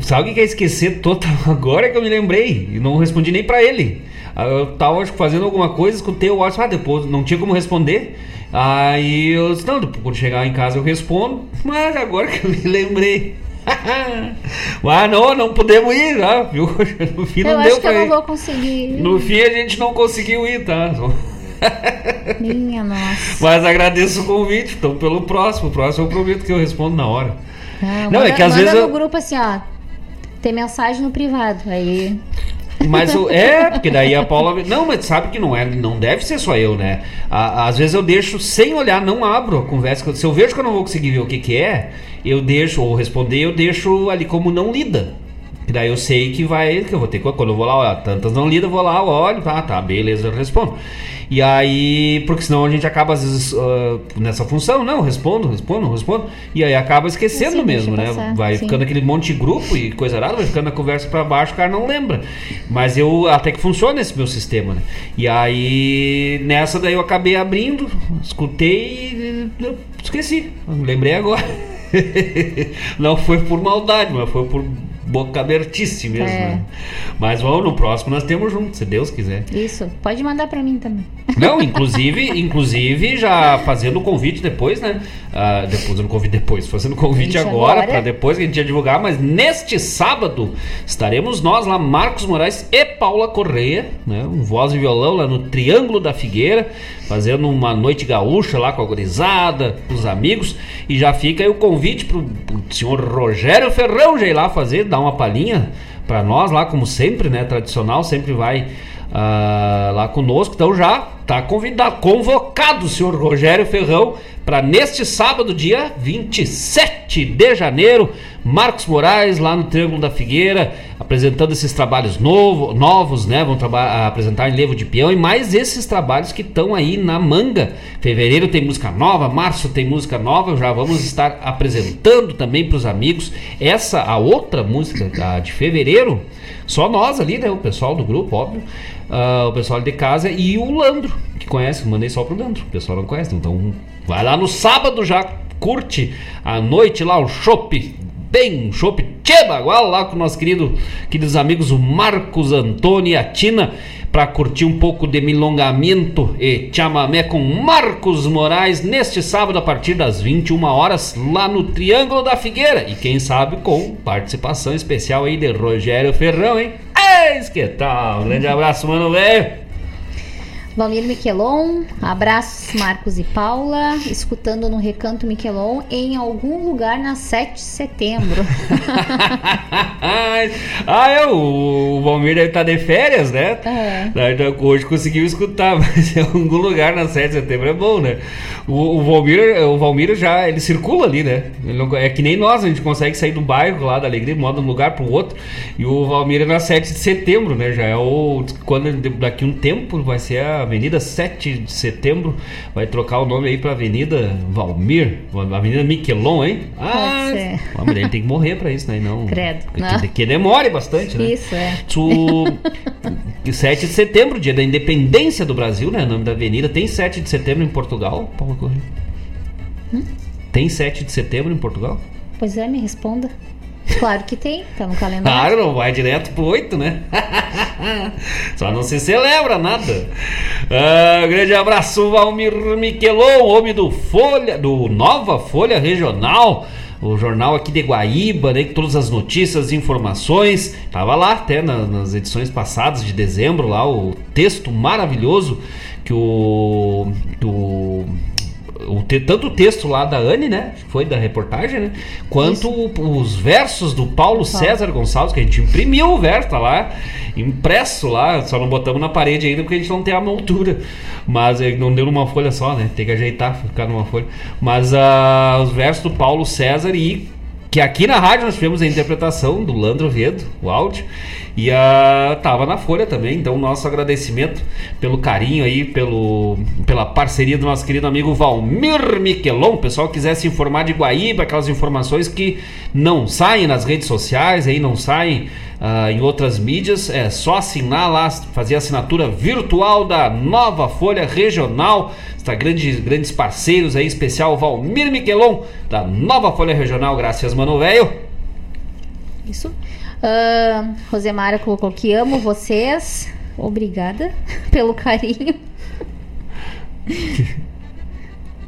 Sabe o que, quer esquecer total agora que eu me lembrei? E não respondi nem pra ele. Ah, Eu tava acho, fazendo alguma coisa, escutei o WhatsApp, ah, depois não tinha como responder. Aí eu disse, não, quando chegar em casa eu respondo. Mas agora que eu me lembrei. mas não, não podemos ir, ah, viu? No fim não eu deu acho que eu não vou conseguir. No fim a gente não conseguiu ir, tá? Minha nossa. Mas agradeço o convite, então pelo próximo. O próximo eu prometo que eu respondo na hora. Não, Não, é manda, que às vezes no grupo assim, ó. Tem mensagem no privado. Aí. Mas o, é, porque daí a Paula. Não, mas sabe que não é, não deve ser só eu, né? À- às vezes eu deixo sem olhar, não abro a conversa. Se eu vejo que eu não vou conseguir ver o que, que é, eu deixo, ou responder, eu deixo ali como não lida. Que daí eu sei que vai, que eu vou ter que, quando eu vou lá, ó, tantas não lidas, eu vou lá, eu olho, tá, tá, beleza, eu respondo. E aí, porque senão a gente acaba às vezes uh, nessa função, não, respondo, respondo, respondo, e aí acaba esquecendo Sim, mesmo, né? passar, Vai sim. ficando aquele monte de grupo e coisa arada, vai ficando a conversa pra baixo, o cara não lembra. Mas eu até que funciona esse meu sistema, né? E aí nessa daí eu acabei abrindo, escutei e esqueci. Lembrei agora. não foi por maldade, mas foi por boca abertice mesmo, É. né? Mas vamos, no próximo nós temos junto, se Deus quiser. Isso. Pode mandar pra mim também. Não, inclusive, inclusive já fazendo o convite depois, né? Ah, depois, no convite depois, fazendo o convite agora, agora. para depois que a gente ia divulgar, mas neste sábado estaremos nós lá, Marcos Moraes e Paula Correia, né? Um voz e violão lá no Triângulo da Figueira, fazendo uma noite gaúcha lá com a gurizada, com os amigos, e já fica aí o convite pro, pro senhor Rogério Ferrão já ir lá fazer, dar uma palhinha para nós lá, como sempre, né? Tradicional, sempre vai ah, lá conosco. Então já está convidado, convocado o senhor Rogério Ferrão para neste sábado, dia 27 de janeiro, Marcos Moraes lá no Triângulo da Figueira, apresentando esses trabalhos novo, novos, né? Vão apresentar em Levo de Peão e mais esses trabalhos que estão aí na manga. Fevereiro tem música nova, março tem música nova, já vamos estar apresentando também para os amigos essa a outra música a de fevereiro. Só nós ali, né? O pessoal do grupo, óbvio. ah, o pessoal de casa e o Landro, que conhece, mandei só pro Landro. O pessoal não conhece, então vai lá no sábado já, curte a noite lá, o chopp bem, um chopp Tchebagual lá com o nosso querido, queridos amigos, o Marcos Antônio e a Tina, para curtir um pouco de milongamento e chamamé com Marcos Moraes neste sábado a partir das 21 horas lá no Triângulo da Figueira. E quem sabe com participação especial aí de Rogério Ferrão, hein? Eis que tal? Um grande abraço, mano, velho. Valmir Miquelon, abraços Marcos e Paula, escutando no Recanto Miquelon em algum lugar na 7 de setembro. ah, é, o Valmir deve estar de férias, né? É. Daí, então, Hoje conseguiu escutar, mas em algum lugar na 7 de setembro é bom, né? O, o Valmir, o Valmir já, ele circula ali, né? Não- é que nem nós, a gente consegue sair do bairro lá da Alegria, moda de um lugar pro outro. E o Valmir é na 7 de setembro, né? Já é o. Quando daqui um tempo vai ser a Avenida 7 de setembro, vai trocar o nome aí pra Avenida Valmir, Avenida Miquelon, hein? Ah, ser. mas ele tem que morrer pra isso, né? Não. Credo. Que, Não. que demore bastante, né? Isso, é. Tu... 7 de setembro, dia da independência do Brasil, né? O nome da avenida. Tem 7 de setembro em Portugal, Paulo Correia? Hum? Tem 7 de setembro em Portugal? Pois é, me responda. Claro que tem, tá no Claro, calendário. não vai direto pro 8, né? Só não se celebra nada. Ah, grande abraço, Valmir Miquelon, homem do Folha, do Nova Folha Regional. O jornal aqui de Guaíba, né? Todas as notícias informações. Tava lá até na- nas edições passadas de dezembro, lá o texto maravilhoso que o. Que o o te- tanto o texto lá da Anne, né? Foi da reportagem, né? Quanto o- os versos do Paulo César Gonçalves, que a gente imprimiu o verso, tá lá, impresso lá, só não botamos na parede ainda porque a gente não tem a montura. Mas eh, não deu numa folha só, né? Tem que ajeitar, ficar numa folha. Mas ah, os versos do Paulo César e que aqui na rádio nós tivemos a interpretação do Landro Vedo, o áudio, e a tava na Folha também. Então, nosso agradecimento pelo carinho aí, pelo, pela parceria do nosso querido amigo Valmir Miquelon. O pessoal quiser se informar de Guaíba, aquelas informações que não saem nas redes sociais, aí não saem ah, em outras mídias, é só assinar lá, fazer a assinatura virtual da nova Folha Regional. Está grandes, grandes parceiros aí, especial Valmir Miquelon, da nova Folha Regional. Graças, mano velho. Isso. Ah, Rosemara colocou que amo vocês. Obrigada pelo carinho.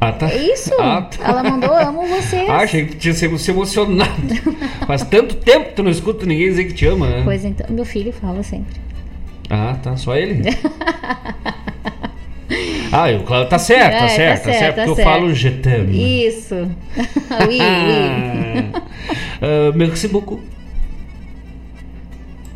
Ah, tá. É isso. Ah, tá. Ela mandou amo vocês. Ah, achei que tinha se se emocionado. Faz tanto tempo que tu não escuta ninguém dizer que te ama, né? Pois então, meu filho fala sempre. Ah, tá. Só ele. Ah, eu, claro, tá certo, tá É, certo, tá certo, tá porque eu certo. falo je t'aime. Isso. oui, oui. Ah, merci beaucoup.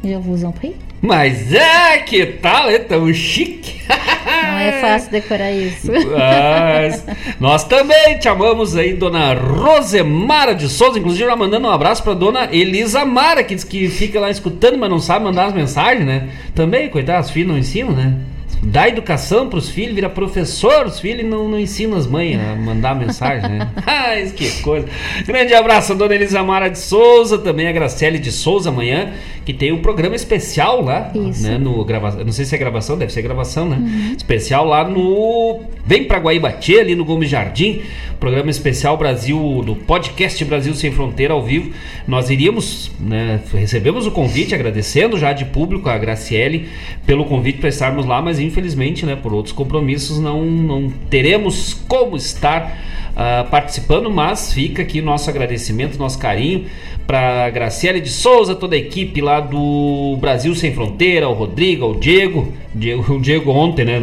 Je vous en prie. Mas é que tal, é tão chique. Não é fácil decorar isso. Mas nós também te amamos aí, dona Rosemara de Souza. Inclusive, já mandando um abraço pra dona Elisa Mara, que diz que fica lá escutando, mas não sabe mandar as mensagens, né? Também, coitado, os filhos não ensinam, né? Dá educação pros filhos, vira professor, os filhos não, não ensinam as mães a mandar mensagem, né? Ai, que coisa. Grande abraço a dona Elisa Mara de Souza, também a Graciele de Souza amanhã, que tem um programa especial lá, Isso. né? No grava... Não sei se é gravação, deve ser gravação, né? Especial lá no. Vem pra Guaíbatê, ali no Gomes Jardim. Programa especial Brasil, do podcast Brasil Sem Fronteira ao vivo. Nós iríamos, né? Recebemos o convite, agradecendo já de público a Graciele pelo convite para estarmos lá, mas infelizmente, né, por outros compromissos, não, não teremos como estar ah, participando, mas fica aqui nosso agradecimento, nosso carinho para Graciele de Souza, toda a equipe lá do Brasil Sem Fronteira, o Rodrigo, o Diego, Diego o Diego ontem, né,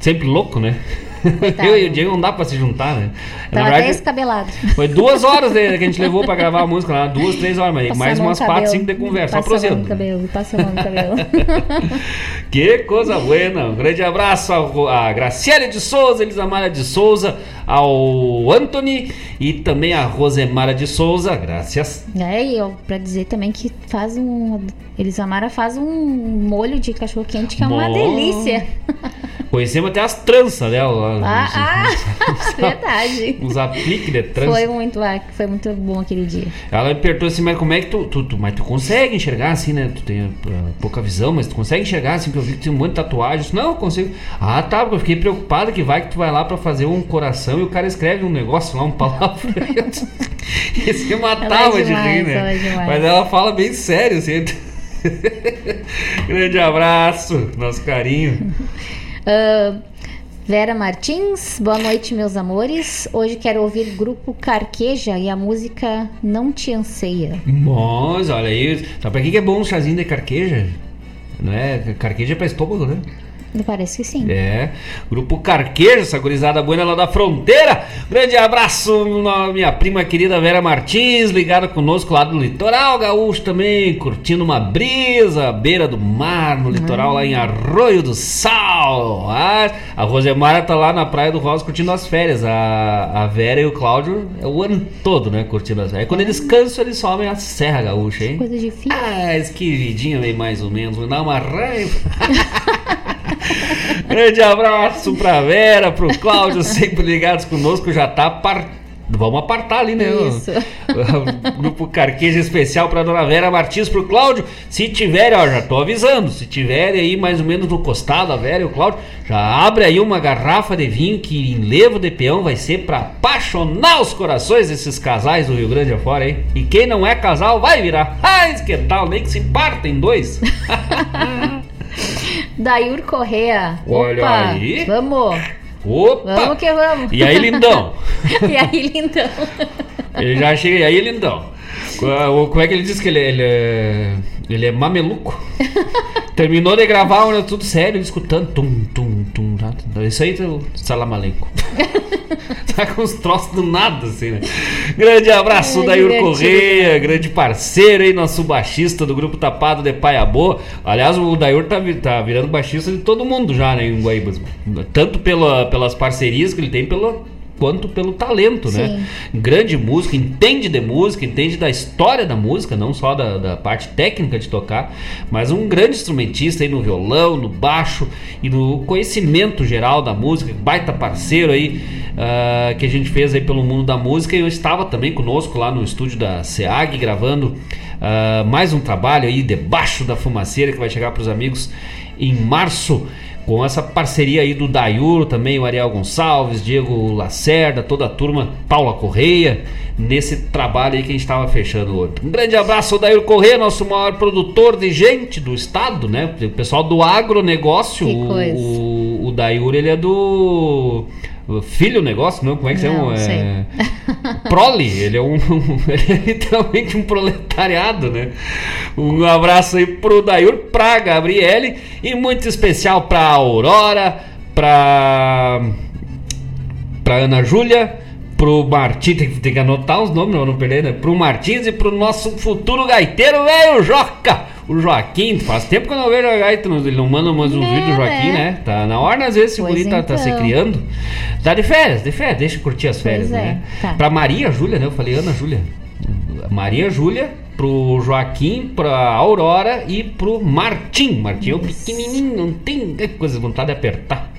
sempre louco, né? Coitado. Eu e o Diego não dá pra se juntar, né? Tá até escabelado. foi duas horas né, que a gente levou pra gravar a música lá, duas, três horas, mas mais umas quatro, cinco de conversa, Passa a mão no cabelo, passa a mão no cabelo. Que coisa buena! Um grande abraço a Graciele de Souza, Elisamara de Souza, ao Anthony e também a Rosemara de Souza. Graças. É, e eu, pra dizer também que faz um. Elisamara faz um molho de cachorro quente que é uma Bom. delícia. Conhecemos até as tranças dela. lá, Ah, os, ah, verdade. os apliques de trança. Foi muito, ah, foi muito bom aquele dia. Ela me perguntou assim, mas como é que tu, tu, tu- Mas tu consegue enxergar assim, né? Tu tem ah, pouca visão, mas tu consegue enxergar assim, que eu vi que tem um monte de disse, Não, eu consigo. Ah, tá, porque eu fiquei preocupado que vai que tu vai lá pra fazer um coração e o cara escreve um negócio lá, um palavra. e se matava Ela é de rir, demais, né? é demais. mas ela fala bem sério, assim. Grande abraço, nosso carinho. Ah, Vera Martins, boa noite, meus amores. Hoje quero ouvir grupo Carqueja e a música Não Te Anseia. Mas, olha aí. Sabe pra que que é bom um chazinho de carqueja? Não é? Carqueja é pra estômago, né? Parece que sim. É, Grupo Carqueja, essa gurizada boa lá da fronteira. Grande abraço, minha prima querida Vera Martins, ligada conosco lá do litoral gaúcho também, curtindo uma brisa à beira do mar, no litoral lá em Arroio do Sal. Ah, a Rosemara tá lá na Praia do Rosa curtindo as férias. A, a Vera e o Cláudio é o ano todo, né, curtindo as férias. Quando eles cansam, eles sobem a Serra Gaúcha, hein? Coisa difícil. Ah, que vidinha meio mais ou menos, me dá uma raiva. Grande abraço pra Vera, pro Cláudio, sempre ligados conosco, já tá par... Vamos apartar ali, né? o- Isso. O grupo Carqueja Especial pra Dona Vera Martins, pro Cláudio. Se tiver, ó, já tô avisando, se tiver aí mais ou menos no costado, a Vera e o Cláudio, já abre aí uma garrafa de vinho que em levo de peão vai ser pra apaixonar os corações desses casais do Rio Grande afora, hein? E quem não é casal vai virar. Ai, que tal? Nem que se parta em dois. Dayur Correa. Olha Opa, aí. Vamos. Opa! Vamos que vamos. E aí, lindão? e aí, lindão. Ele já chega, e aí, lindão? Co- Como é que ele diz que ele, é- ele é. Ele é mameluco? Terminou de gravar, olha, tudo sério, escutando. Tum, Isso aí, tu- salam aleikum. tá com os troços do nada, assim, né? Grande abraço, É, Dair Correia, grande parceiro aí, nosso baixista do grupo Tapado de Paiabô. Aliás, o Dair tá, tá virando baixista de todo mundo já, né, em Guaíbas. Tanto pela, pelas parcerias que ele tem, pelo, quanto pelo talento, né? Grande músico, entende de música, entende da história da música, não só da, da parte técnica de tocar, mas um grande instrumentista aí no violão, no baixo e no conhecimento geral da música, baita parceiro aí ah, que a gente fez aí pelo mundo da música. E eu estava também conosco lá no estúdio da SEAG gravando ah, mais um trabalho aí debaixo da fumaceira que vai chegar para os amigos em março com essa parceria aí do Dayuro também, o Ariel Gonçalves, Diego Lacerda, toda a turma, Paula Correia, nesse trabalho aí que a gente estava fechando hoje. Um grande abraço ao Dayuro Correia, nosso maior produtor de gente do estado, né? O pessoal do agronegócio, Que o, coisa. o, o Dayuro, ele é do o filho negócio, não? Como é que Não, chama? sei. É... Prole, ele é um ele é literalmente um proletariado, né? Um abraço aí pro Dayur, pra Gabriele e muito especial pra Aurora, pra pra Ana Júlia, pro Martins, tem, tem, que anotar os nomes, não, não perder, né? Pro Martins e pro nosso futuro gaiteiro, velho Joca! O Joaquim, faz tempo que eu não vejo a gaita, ele não manda mais uns é, vídeos do Joaquim, né? né? Tá na hora, às vezes, esse guri então. tá, tá, se então. criando. Tá de férias, de férias, deixa eu curtir as férias, pois né? É, tá. Pra Maria Júlia, né? Eu falei Ana Júlia. Maria Júlia, pro Joaquim, pra Aurora e pro Martim. Martim é o pequenininho, não tem coisa, vontade de apertar.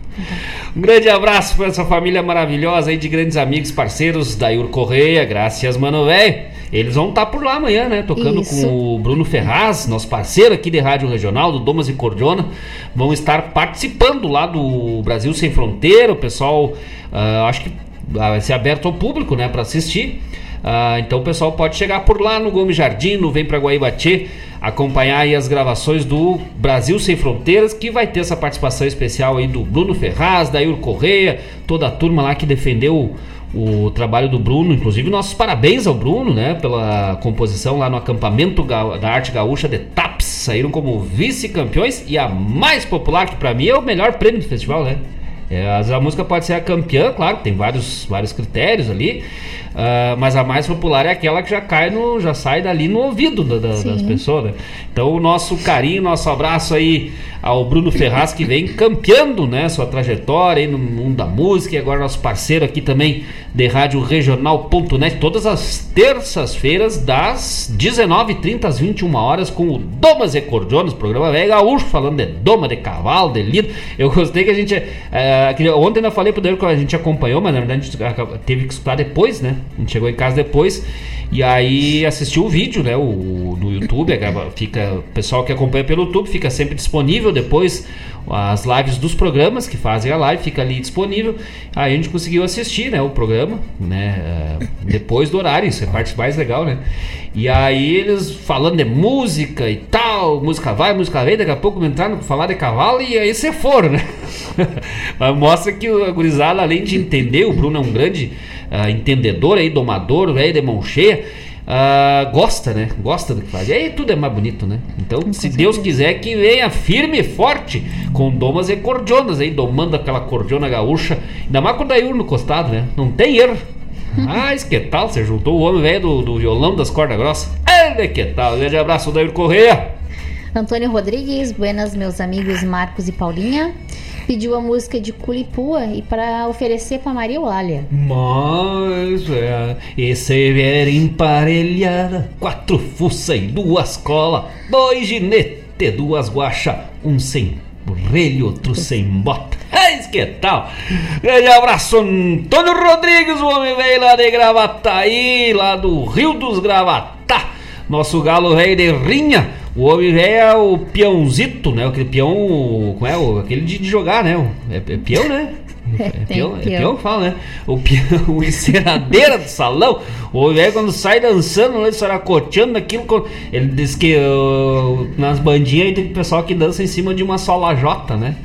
Um grande abraço para essa família maravilhosa aí de grandes amigos, parceiros da Iur Correia. Graças, mano, velho. Eles vão estar tá por lá amanhã, né? Tocando Isso. com o Bruno Ferraz, nosso parceiro aqui de Rádio Regional, do Domas e Cordiona. Vão estar participando lá do Brasil Sem Fronteira. O pessoal, uh, acho que vai ser aberto ao público, né? Para assistir. Uh, então o pessoal pode chegar por lá no Gomes Jardim, no Vem Pra Guaíbatê, acompanhar aí as gravações do Brasil Sem Fronteiras, que vai ter essa participação especial aí do Bruno Ferraz, da Yur Correia, toda a turma lá que defendeu o trabalho do Bruno, inclusive nossos parabéns ao Bruno, né, pela composição lá no acampamento da arte gaúcha de TAPS, saíram como vice-campeões e a mais popular, que para mim é o melhor prêmio do festival, né? É, a música pode ser a campeã, claro, tem vários, vários critérios ali, Uh, mas a mais popular é aquela que já cai no, já sai dali no ouvido da, da, das pessoas. Né? Então o nosso carinho, nosso abraço aí ao Bruno Ferraz que vem campeando, né, sua trajetória aí no mundo da música e agora nosso parceiro aqui também de rádio regional.net todas as terças-feiras das 19h30 às 21 horas com o Domas e Cordiones, programa velho gaúcho falando de doma, de cavalo, de lido. Eu gostei que a gente é, ontem eu falei pro Deus que a gente acompanhou, mas na verdade a gente teve que escutar depois, né? A gente chegou em casa depois e aí assistiu o vídeo, né? O, no YouTube, fica, o pessoal que acompanha pelo YouTube fica sempre disponível depois as lives dos programas que fazem a live, fica ali disponível. Aí a gente conseguiu assistir, né, o programa, né, eh, depois do horário, isso é a parte mais legal, né? E aí eles falando de música e tal, música vai, música vem, daqui a pouco entrando falar de cavalo e aí você for, né? Mas mostra que a gurizada, além de entender, o Bruno é um grande uh, entendedor aí, domador, velho de mão cheia, uh, gosta, né? Gosta do que faz. E aí tudo é mais bonito, né? Então, com se certeza. Deus quiser que venha firme e forte, com domas e cordionas aí, domando aquela cordiona gaúcha, ainda mais com o Dayur no costado, né? Não tem erro. Ah, que tal? Você juntou o homem velho do, do, violão das cordas grossas. É, que tal? Grande abraço, Dair Correia. Antônio Rodrigues, buenas, meus amigos Marcos e Paulinha pediu a música de Culipua e para oferecer para Maria Eulália. Mas é, esse vier emparelhada, quatro fuça e duas cola, dois ginete, duas guacha, um sem relho, outro sem bota. É que tal? Grande abraço, Antônio Rodrigues, o homem velho lá de Gravataí, lá do Rio dos Gravatá. Nosso galo velho de rinha o homem velho é o peãozito, né? Aquele peão. Como é? O, aquele de, de jogar, né? É, é peão, né? É, é peão, é peão que fala, né? O peão, o enceradeira do salão. O homem velho quando sai dançando, ele saracoteando aquilo. Ele diz que uh, nas bandinhas tem pessoal que dança em cima de uma sola J, né?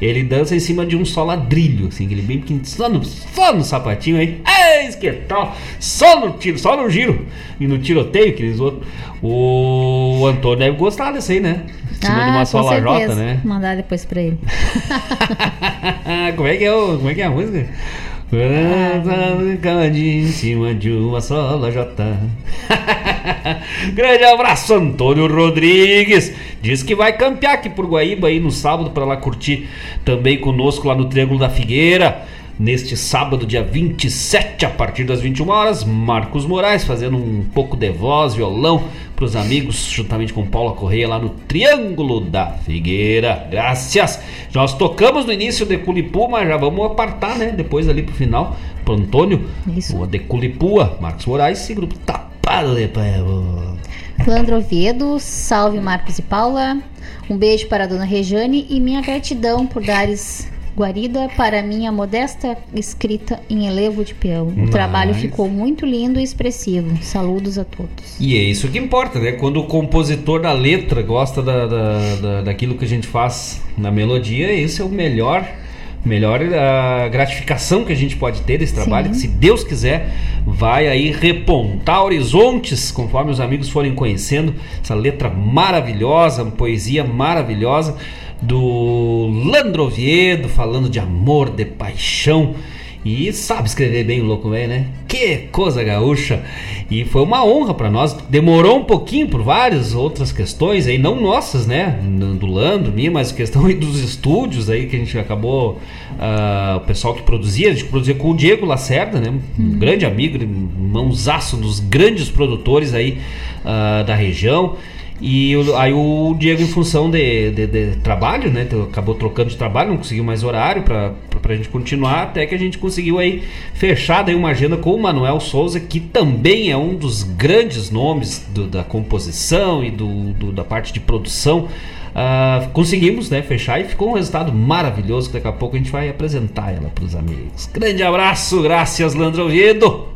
Ele dança em cima de um só ladrilho, assim, ele bem pequeno, só no, só no sapatinho aí. Eis que tal? Só no tiro, só no giro. E no tiroteio, aqueles outros. O Antônio deve gostar desse aí, né? Em cima ah, de uma sola J, né? Vou mandar depois pra ele. como, é que é o, como é que é a música? em cima de uma sola J. Grande abraço, Antônio Rodrigues. Diz que vai campear aqui por Guaíba aí no sábado para lá curtir também conosco lá no Triângulo da Figueira. Neste sábado, dia 27, a partir das 21 horas, Marcos Moraes fazendo um pouco de voz, violão para os amigos, juntamente com Paula Correia lá no Triângulo da Figueira. Graças! Nós tocamos no início de Culipua, mas já vamos apartar, né? Depois ali pro final, pro Antônio, Isso. o de Culipua, Marcos Moraes e grupo Tapado de. Flandro Oviedo, salve Marcos e Paula. Um beijo para a dona Rejane e minha gratidão por dares guarida para minha modesta escrita em elevo de peão. O Mas... trabalho ficou muito lindo e expressivo. Saludos a todos. E é isso que importa, né? Quando o compositor da letra gosta da, da, da daquilo que a gente faz na melodia, esse é o melhor melhor a gratificação que a gente pode ter desse trabalho, que se Deus quiser, vai aí repontar horizontes, conforme os amigos forem conhecendo essa letra maravilhosa, uma poesia maravilhosa do Landro Oviedo, falando de amor, de paixão E sabe escrever bem o louco velho, né? Que coisa gaúcha! E foi uma honra para nós. Demorou um pouquinho por várias outras questões aí, não nossas, né? Do Landro, minha, mas questão aí dos estúdios aí que a gente acabou. Uh, o pessoal que produzia, a gente produzia com o Diego Lacerda, né? Um hum. grande amigo, mãozaço dos grandes produtores aí uh, da região. E aí o Diego, em função de, de, de trabalho, né? Acabou trocando de trabalho, não conseguiu mais horário para a gente continuar, até que a gente conseguiu aí fechar daí uma agenda com o Manuel Souza, que também é um dos grandes nomes do, da composição e do, do, da parte de produção. Uh, conseguimos né, fechar e ficou um resultado maravilhoso que daqui a pouco a gente vai apresentar ela para os amigos. Grande abraço, graças Landro Oviedo.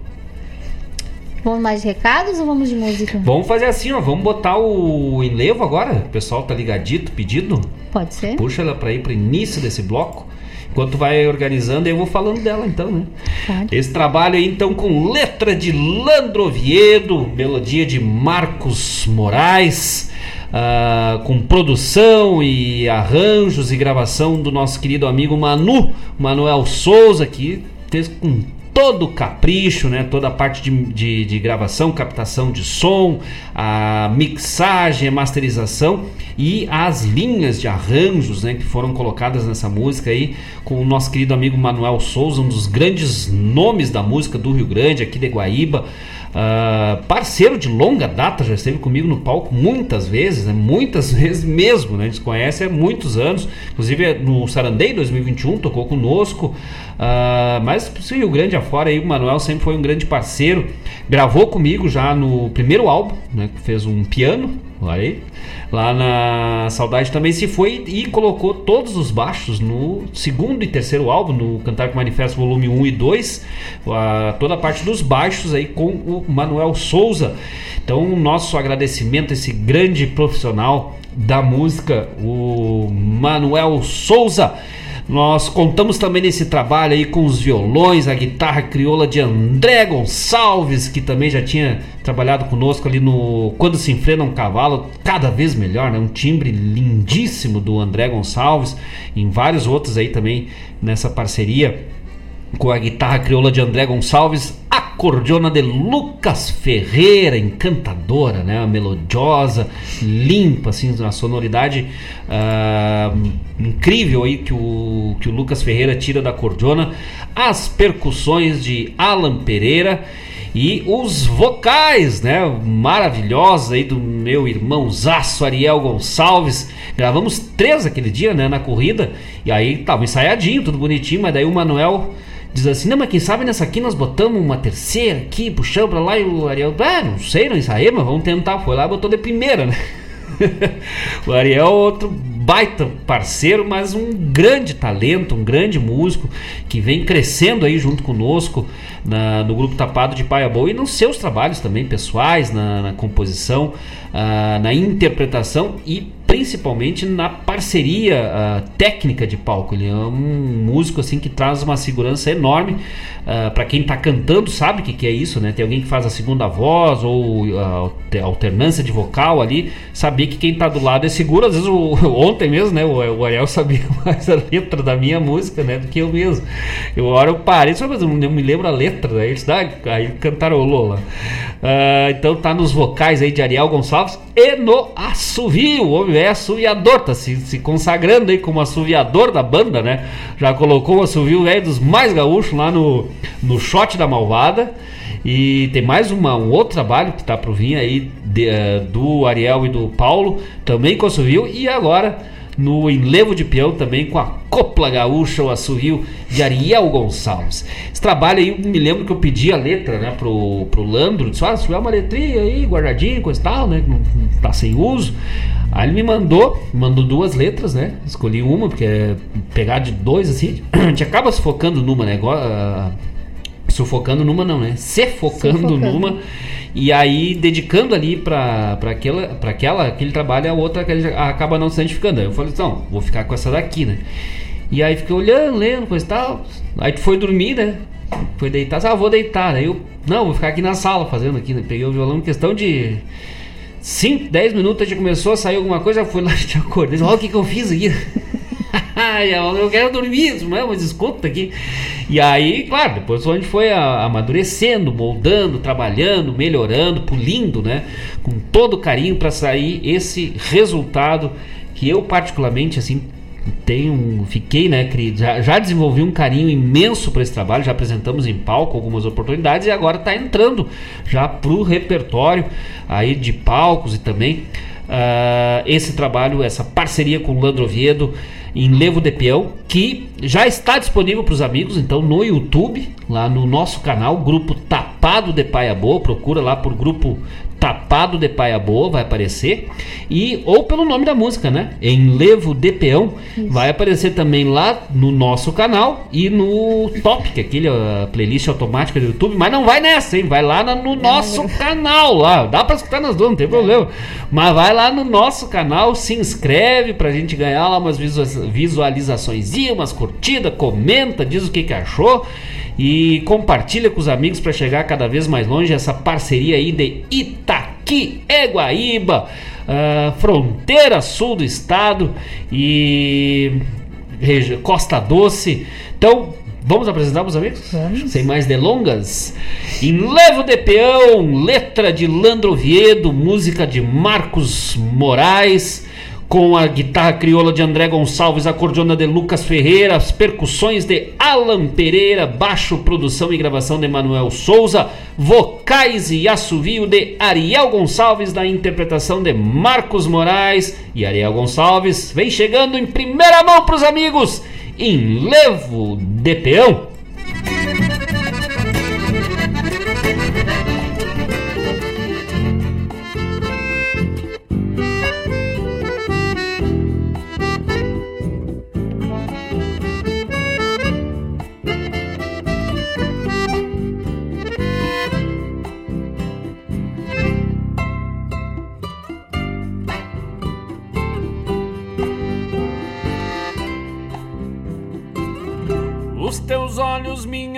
Vamos mais de recados ou vamos de música? Vamos fazer assim, ó. Vamos botar o enlevo agora. O pessoal tá ligadito, pedido. Pode ser. Puxa ela para ir para início desse bloco. Enquanto vai organizando, eu vou falando dela então, né? Pode. Esse trabalho aí então com letra de Landro Oviedo, melodia de Marcos Moraes. Uh, com produção e arranjos e gravação do nosso querido amigo Manu, Manuel Souza, que fez com todo o capricho, né? toda a parte de, de, de, gravação, captação de som, a mixagem, a masterização e as linhas de arranjos né? que foram colocadas nessa música aí com o nosso querido amigo Manuel Souza, um dos grandes nomes da música do Rio Grande, aqui de Guaíba. Uh, parceiro de longa data, já esteve comigo no palco muitas vezes, né? muitas vezes mesmo, né? a gente conhece há muitos anos, inclusive no Sarandei 2021 tocou conosco, uh, mas Rio Grande afora aí o Manuel sempre foi um grande parceiro, gravou comigo já no primeiro álbum, né? fez um piano, aí, Lá na Saudade também se foi e colocou todos os baixos no segundo e terceiro álbum, no Cantar com Manifesto volume 1 e 2, a, toda a parte dos baixos aí com o Manuel Souza. Então, nosso agradecimento a esse grande profissional da música, o Manuel Souza. Nós contamos também nesse trabalho aí com os violões, a guitarra crioula de André Gonçalves, que também já tinha trabalhado conosco ali no Quando se enfrena um cavalo, cada vez melhor, né? Um timbre lindíssimo do André Gonçalves, em vários outros aí também nessa parceria com a guitarra crioula de André Gonçalves, a cordiona de Lucas Ferreira, encantadora, né? melodiosa, limpa, assim, a sonoridade uh, incrível aí que o, que o Lucas Ferreira tira da cordiona, as percussões de Alan Pereira e os vocais, né, maravilhosos aí do meu irmãozaço Ariel Gonçalves. Gravamos três aquele dia, né, na corrida, e aí tava ensaiadinho, tudo bonitinho, mas daí o Manuel diz assim, não, mas quem sabe nessa aqui nós botamos uma terceira aqui, puxamos pra lá e o Ariel, ah, não sei, não ensaiei, mas vamos tentar. Foi lá e botou de primeira, né? o Ariel é outro baita parceiro, mas um grande talento, um grande músico que vem crescendo aí junto conosco na, no grupo Tapado de Paia Boa e nos seus trabalhos também pessoais, na, na composição, uh, na interpretação e principalmente na parceria uh, técnica de palco. Ele é um músico assim que traz uma segurança enorme uh, ah, para quem está cantando sabe o que, que, é isso, né? Tem alguém que faz a segunda voz ou uh, alternância de vocal ali, saber que quem está do lado é seguro. Às vezes o, ontem mesmo, né? O, o, Ariel sabia mais a letra da minha música, né? Do que eu mesmo. Eu hora eu parei, mas eu não me lembro a letra. Né? Eles ah, aí cantarolou lá. então tá nos vocais aí de Ariel Gonçalves e no assovio. Homem é assoviador, tá se, se consagrando aí como assoviador da banda, né? Já colocou o assovio velho dos mais gaúchos lá no, no shot da Malvada. E tem mais uma, um outro trabalho que tá pro vir aí de, uh, do Ariel e do Paulo, também com assovio. E agora no enlevo de peão também com a Copla Gaúcha, o assovio de Ariel Gonçalves. Esse trabalho aí, me lembro que eu pedi a letra né, pro, pro Landro, disse, ah, se tiver uma letrinha aí, guardadinha, coisa e tal, né, tá sem uso. Aí ele me mandou, mandou duas letras, né, escolhi uma, porque é pegar de dois, assim, a gente acaba se focando numa, né, uh, sufocando numa não, né, se focando, numa e aí, dedicando ali para aquela, pra aquela, aquele trabalho, a outra que ele acaba não se identificando. Aí eu falei, então, vou ficar com essa daqui, né? E aí fiquei olhando, lendo, coisa e tal. Aí tu foi dormir, né? Foi deitar, ah, vou deitar. Aí eu, não, vou ficar aqui na sala fazendo aqui, né? Peguei o violão em questão de 5, 10 minutos, gente começou a sair alguma coisa, eu fui lá e te acordei. Olha o que, que eu fiz aqui. eu quero dormir, não é? Mas escuta aqui. E aí, claro, depois a gente foi amadurecendo, moldando, trabalhando, melhorando, pulindo, né? Com todo carinho para sair esse resultado que eu particularmente assim tenho, fiquei, né, já, já desenvolvi um carinho imenso para esse trabalho, já apresentamos em palco algumas oportunidades e agora está entrando já pro repertório aí de palcos e também uh, esse trabalho, essa parceria com o Landro Oviedo em Levo de Peão, que já está disponível para os amigos, então no YouTube, lá no nosso canal, grupo Tapado de Paia Boa, procura lá por grupo Tapado de Paia Boa, vai aparecer. E, ou pelo nome da música, né? Em Levo de Peão. Isso. Vai aparecer também lá no nosso canal e no Topic, aquele a playlist automática do YouTube. Mas não vai nessa, hein? Vai lá no nosso canal lá. Dá para escutar nas duas, não tem problema. Mas vai lá no nosso canal, se inscreve pra gente ganhar lá umas visualizações, umas curtidas, comenta, diz o que, que achou e compartilha com os amigos para chegar cada vez mais longe essa parceria aí de Itaqui, Eguaíba, uh, fronteira sul do estado e Costa Doce. Então, Vamos apresentar para os amigos? Vamos. Sem mais delongas. Em Levo de Peão, letra de Landro Oviedo, música de Marcos Moraes, com a guitarra crioula de André Gonçalves, acordeona de Lucas Ferreira, as percussões de Alan Pereira, baixo, produção e gravação de Manuel Souza, vocais e assovio de Ariel Gonçalves, na interpretação de Marcos Moraes. E Ariel Gonçalves vem chegando em primeira mão para os amigos, em Levo de Peão.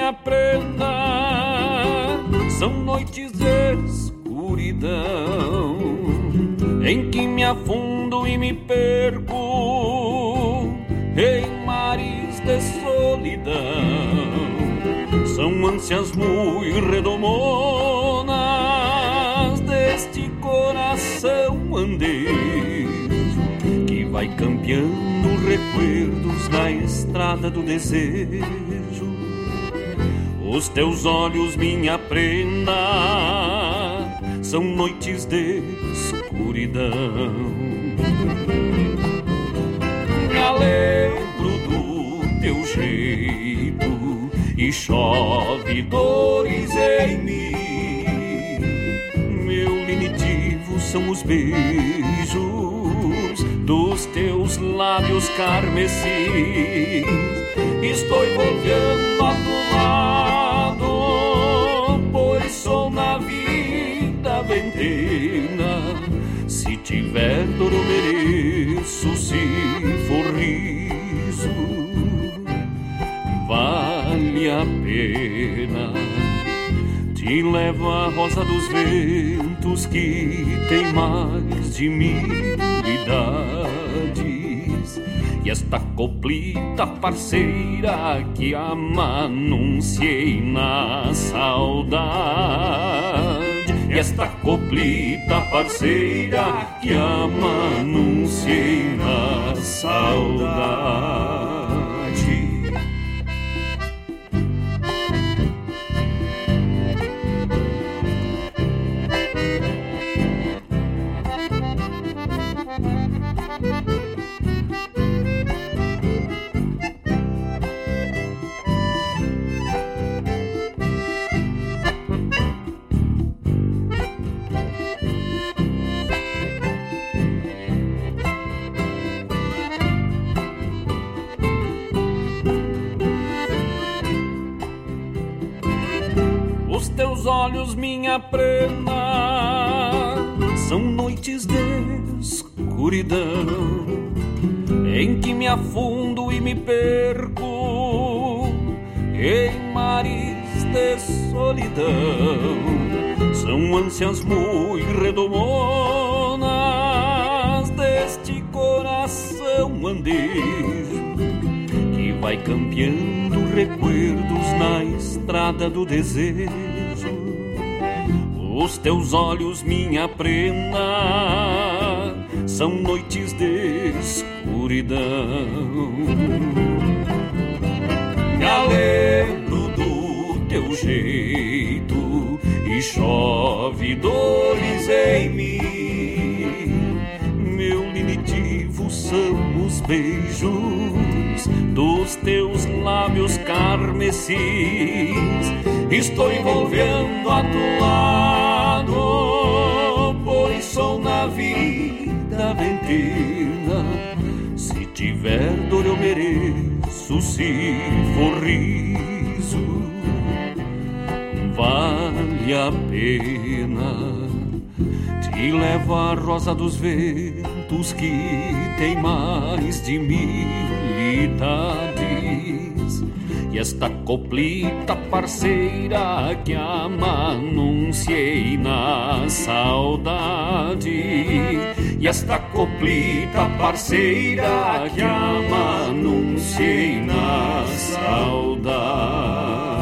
Minha prenda são noites de escuridão em que me afundo e me perco em mares de solidão. São ânsias muito redomonas deste coração andejo que vai campeando recuerdos na estrada do desejo os teus olhos, minha prenda, são noites de escuridão. Me lembro do teu jeito e chove dores em mim. Meu lenitivo são os beijos dos teus lábios carmesim. Estou envolvendo a tua tiver dor eu mereço, se for riso, vale a pena. Te levo a rosa dos ventos que tem mais de mil idades. E esta coplita parceira que amanunciei na saudade e esta coplita parceira que ama anunciei na saudade. Prenda, são noites de escuridão em que me afundo e me perco em mares de solidão. São ânsias muito redomonas deste coração andejo vai campeando recuerdos na estrada do desejo. Os teus olhos, minha prenda, são noites de escuridão. Me lembro do teu jeito e chove dores em mim. Meu linitivo são os beijos dos teus lábios carmecis. Estou envolvendo a tu vida ventina. Se tiver dor, eu mereço, se for riso, vale a pena. Te levo a rosa dos ventos que tem mais de mil idades. E esta coplita parceira que amanunciei na saudade. E esta coplita parceira que amanunciei na saudade.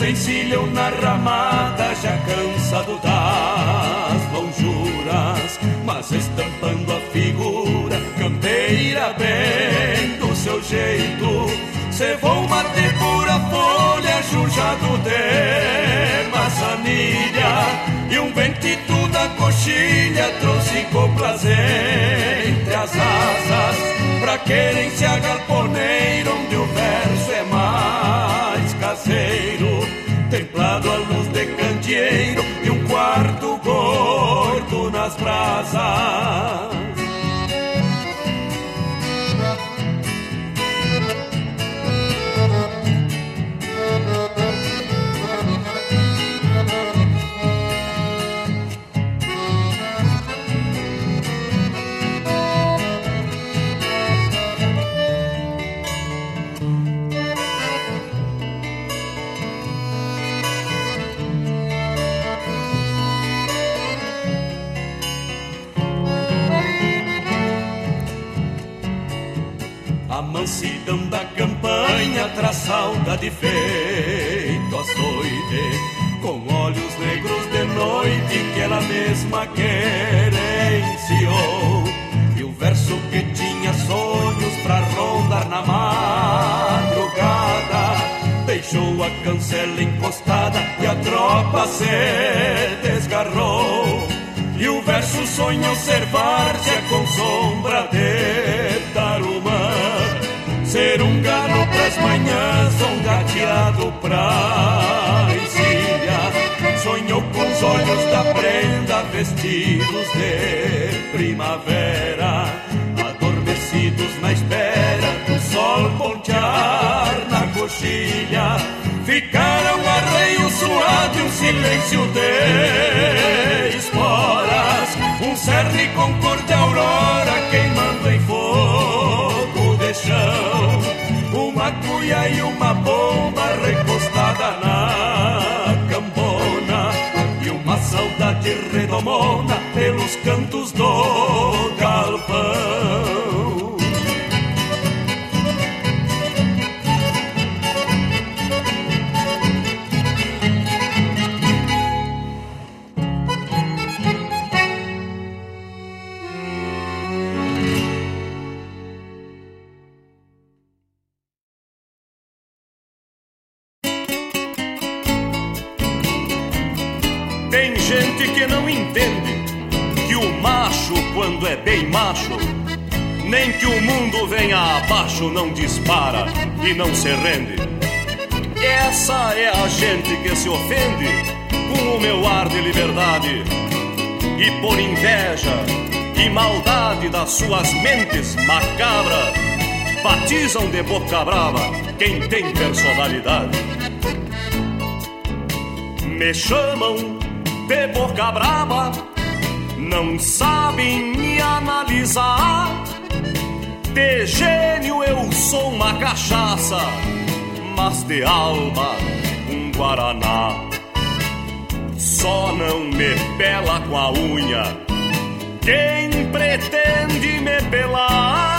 Desencilham na ramada, já cansado das lonjuras Mas estampando a figura, campeira bem do seu jeito. Cevou mate pura folha, jujado de maçanilha E um ventito da coxilha trouxe coplas entre as asas. Pra querência galponeira, candeeiro e um quarto gordo nas brasas saudade feito açoite Com olhos negros de noite que ela mesma querenciou. E o verso que tinha sonhos pra rondar na madrugada Deixou a cancela encostada e a tropa se desgarrou. E o verso sonhou ser várzea com sombra pras manhãs um gateado pra encilha Sonhou com os olhos da prenda vestidos de primavera. Adormecidos na espera do sol pontear na coxilha. Ficaram arreio suado e um silêncio de esporas. Um cerne com cor de aurora uma bomba recostada na cambona E uma saudade redomona pelos cantos do batizam de boca brava quem tem personalidade. Me chamam de boca brava, não sabem me analisar. De gênio eu sou uma cachaça, mas de alma um guaraná. Só não me pela com a unha quem pretende me pelar.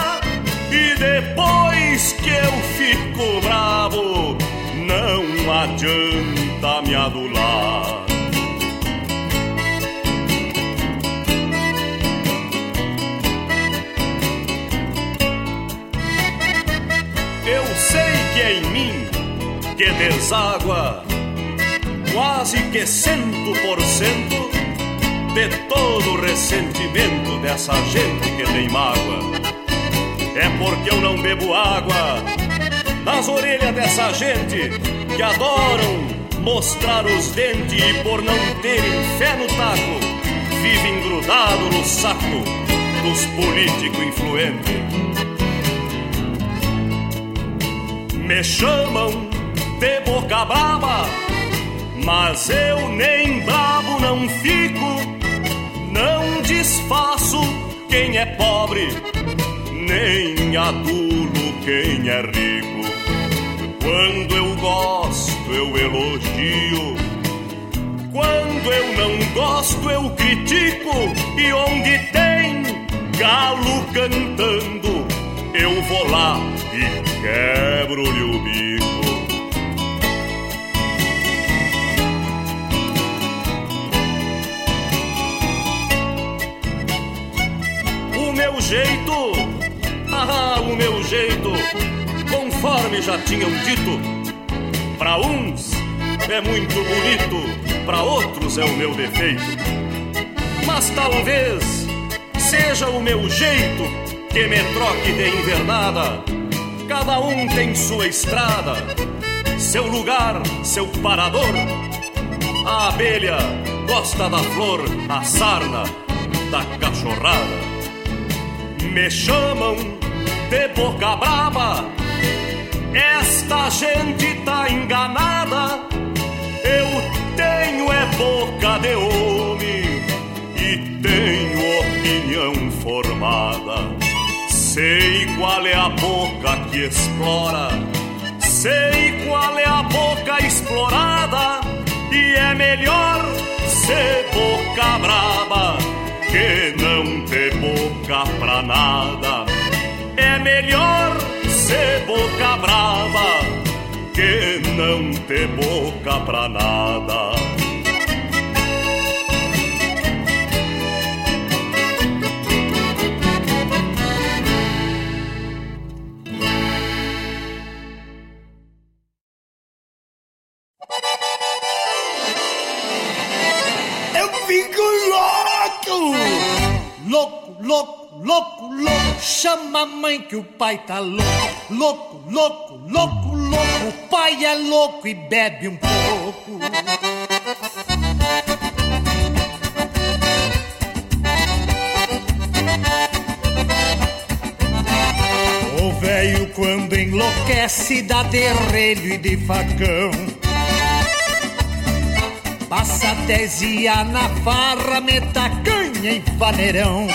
E depois que eu fico bravo, não adianta me adular. Eu sei que é em mim que deságua quase que cento por cento de todo o ressentimento dessa gente que tem mágoa. É porque eu não bebo água nas orelhas dessa gente que adoram mostrar os dentes e por não terem fé no taco, vivem grudado no saco dos políticos influentes. Me chamam de boca brava, mas eu nem bravo não fico. Não desfaço quem é pobre, nem adulo quem é rico. Quando eu gosto, eu elogio. Quando eu não gosto, eu critico. E onde tem galo cantando, eu vou lá e quebro-lhe o bico. O meu jeito, o meu jeito, conforme já tinham dito, para uns é muito bonito, para outros é o meu defeito. Mas talvez seja o meu jeito que me troque de invernada. Cada um tem sua estrada, seu lugar, seu parador. A abelha gosta da flor, a sarna da cachorrada. Me chamam de boca brava, esta gente tá enganada. Eu tenho é boca de homem e tenho opinião formada. Sei qual é a boca que explora, sei qual é a boca explorada, e é melhor ser boca brava que não ter boca pra nada. É melhor ser boca brava que não ter boca pra nada. Eu fico louco! Louco, louco, louco, louco. Chama a mãe que o pai tá louco. Louco, louco, louco, louco, o pai é louco e bebe um pouco. O velho quando enlouquece dá derrelho e de facão. Passa dez dias na farra, meta canha e vaneirão.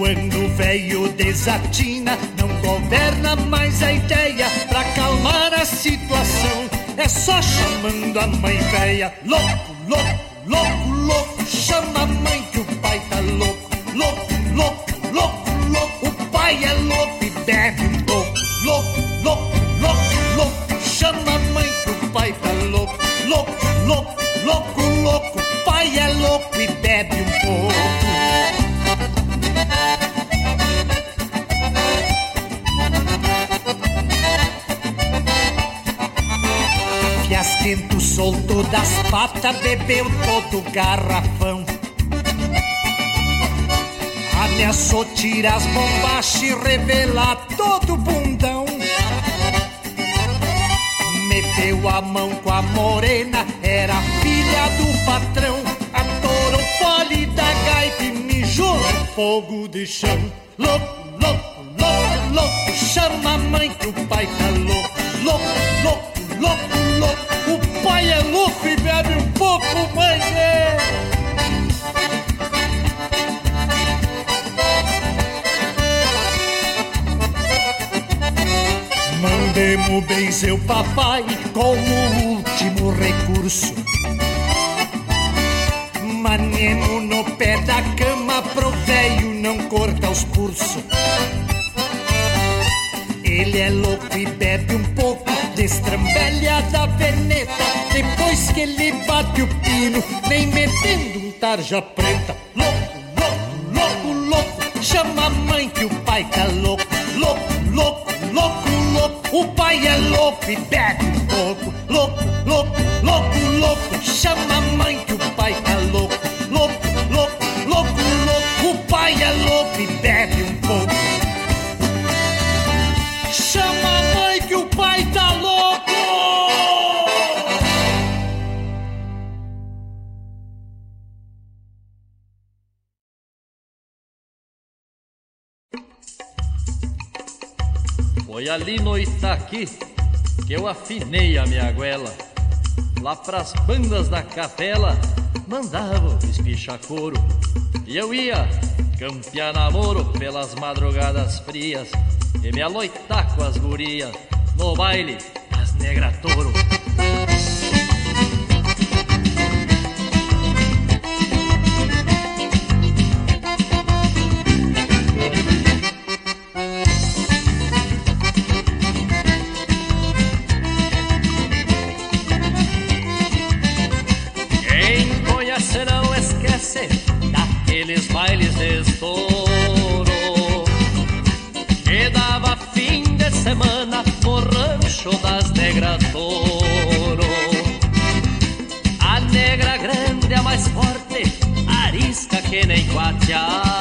Quando o velho desatina, não governa mais a ideia pra acalmar a situação. É só chamando a mãe velha, louco, louco, louco, louco. Chama a mãe que o pai tá louco, louco, louco, louco, louco. O pai é louco e bebe um pouco, louco, louco, louco, louco. Chama a mãe que o pai tá louco, louco, louco, louco, louco. O pai é louco e bebe um pouco. Fiasquento soltou das patas, bebeu todo garrafão. Ameaçou tirar as bombachas e revelar todo bundão. Meteu a mão com a morena, era filha do patrão. Atorou fole da gaita e mijou fogo de chão. Louco, louco, louco, louco, chama a mãe que o pai tá louco. Louco, louco, louco, louco. O pai é louco e bebe um pouco, mãe é. Mandemos bem seu papai como último recurso. Manemo no pé da cama pro velho não cortar os pulsos. Ele é louco e bebe um destrambelha da veneta. Depois que ele bate o pino, vem metendo um tarja preta. Louco, louco, louco, louco, chama a mãe que o pai tá louco. Louco, louco, louco, louco, o pai é louco e bebe um pouco. Louco, louco, louco, louco, chama a ali no Itaqui que eu afinei a minha goela. Lá pras bandas da capela mandavam espichar couro. E eu ia campear namoro pelas madrugadas frias e me aloitar com as gurias no baile das negratouro. Quem rancho das negras touro. A negra grande, a mais forte, arisca que nem quatiara.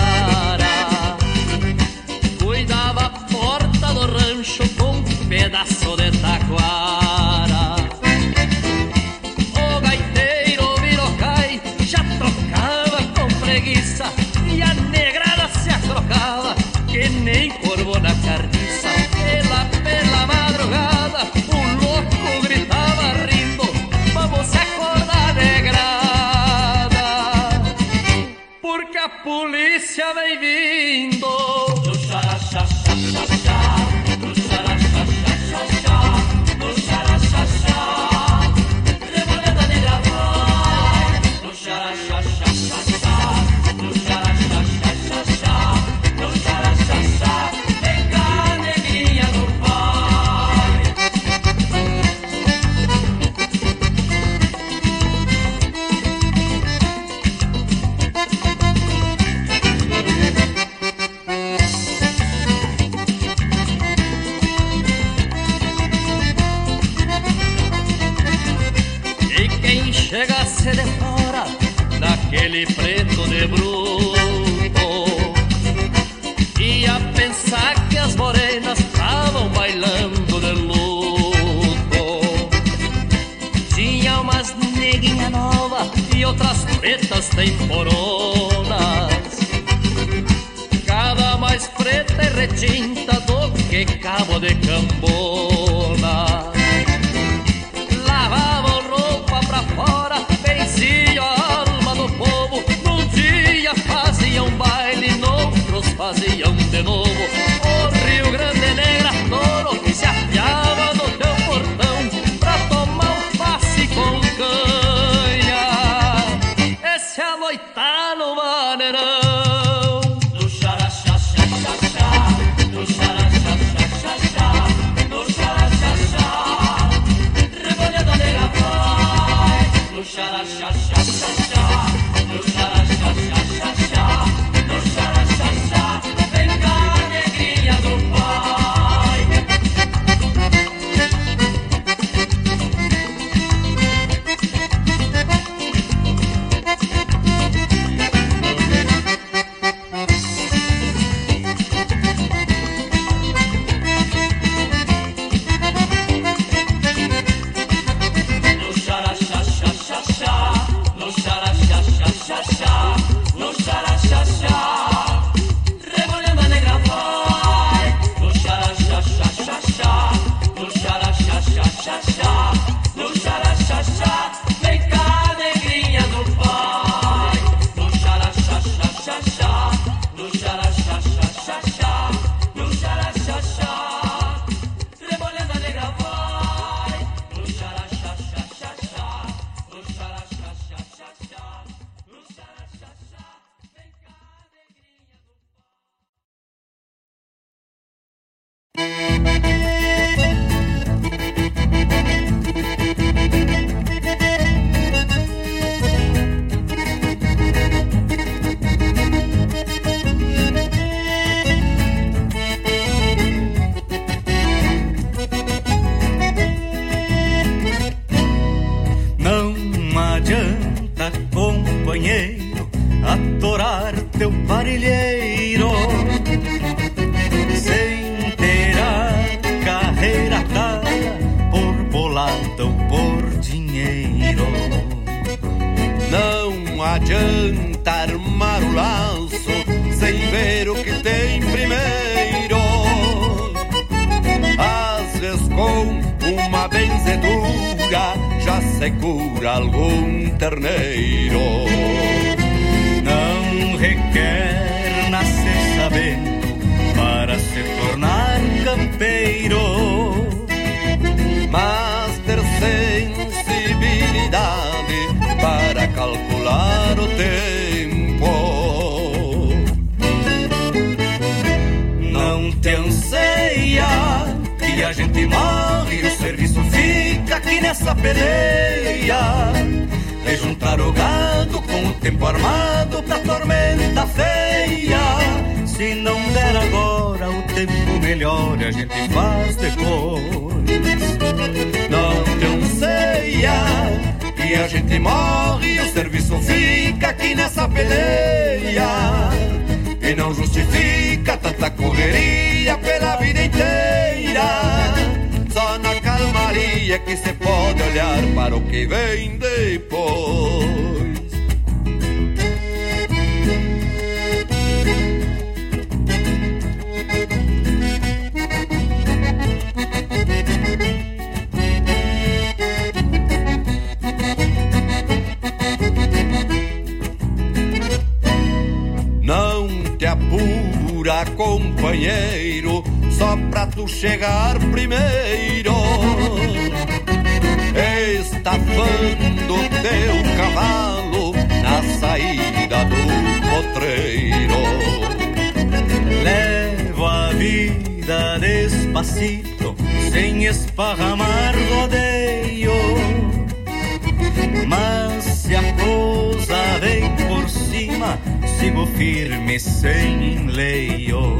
sem leio.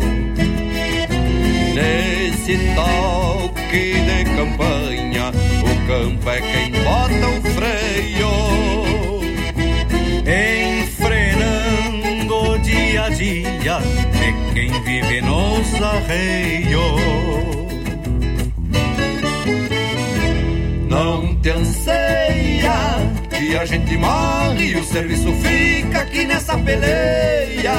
Nesse toque de campanha O campo é quem bota o freio. Enfrenando dia a dia É quem vive nos arreios. Não te anseia que a gente morre serviço fica aqui nessa peleia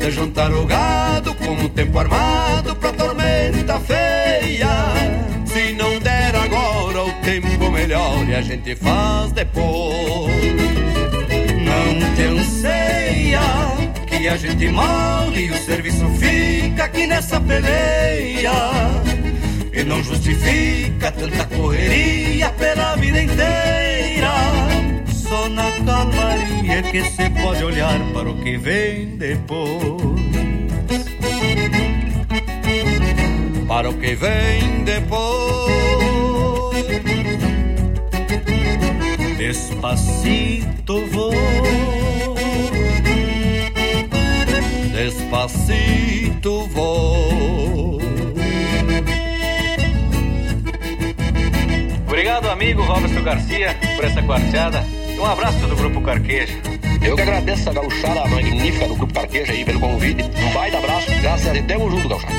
é De jantar o gado como o tempo armado pra tormenta feia Se não der agora o tempo melhor e a gente faz depois Não te anseia que a gente morre e o serviço fica aqui nessa peleia. E não justifica tanta correria pela vida inteira só na calmaria que se pode olhar para o que vem depois. Para o que vem depois. Despacito vou. Despacito vou. Obrigado, amigo Roberto Garcia, por essa quarteada um abraço do Grupo Carqueja. Eu que agradeço a gauchada magnífica do Grupo Carqueja aí pelo convite. Um baita abraço. Graças a Deus. Tamo junto, gauchada.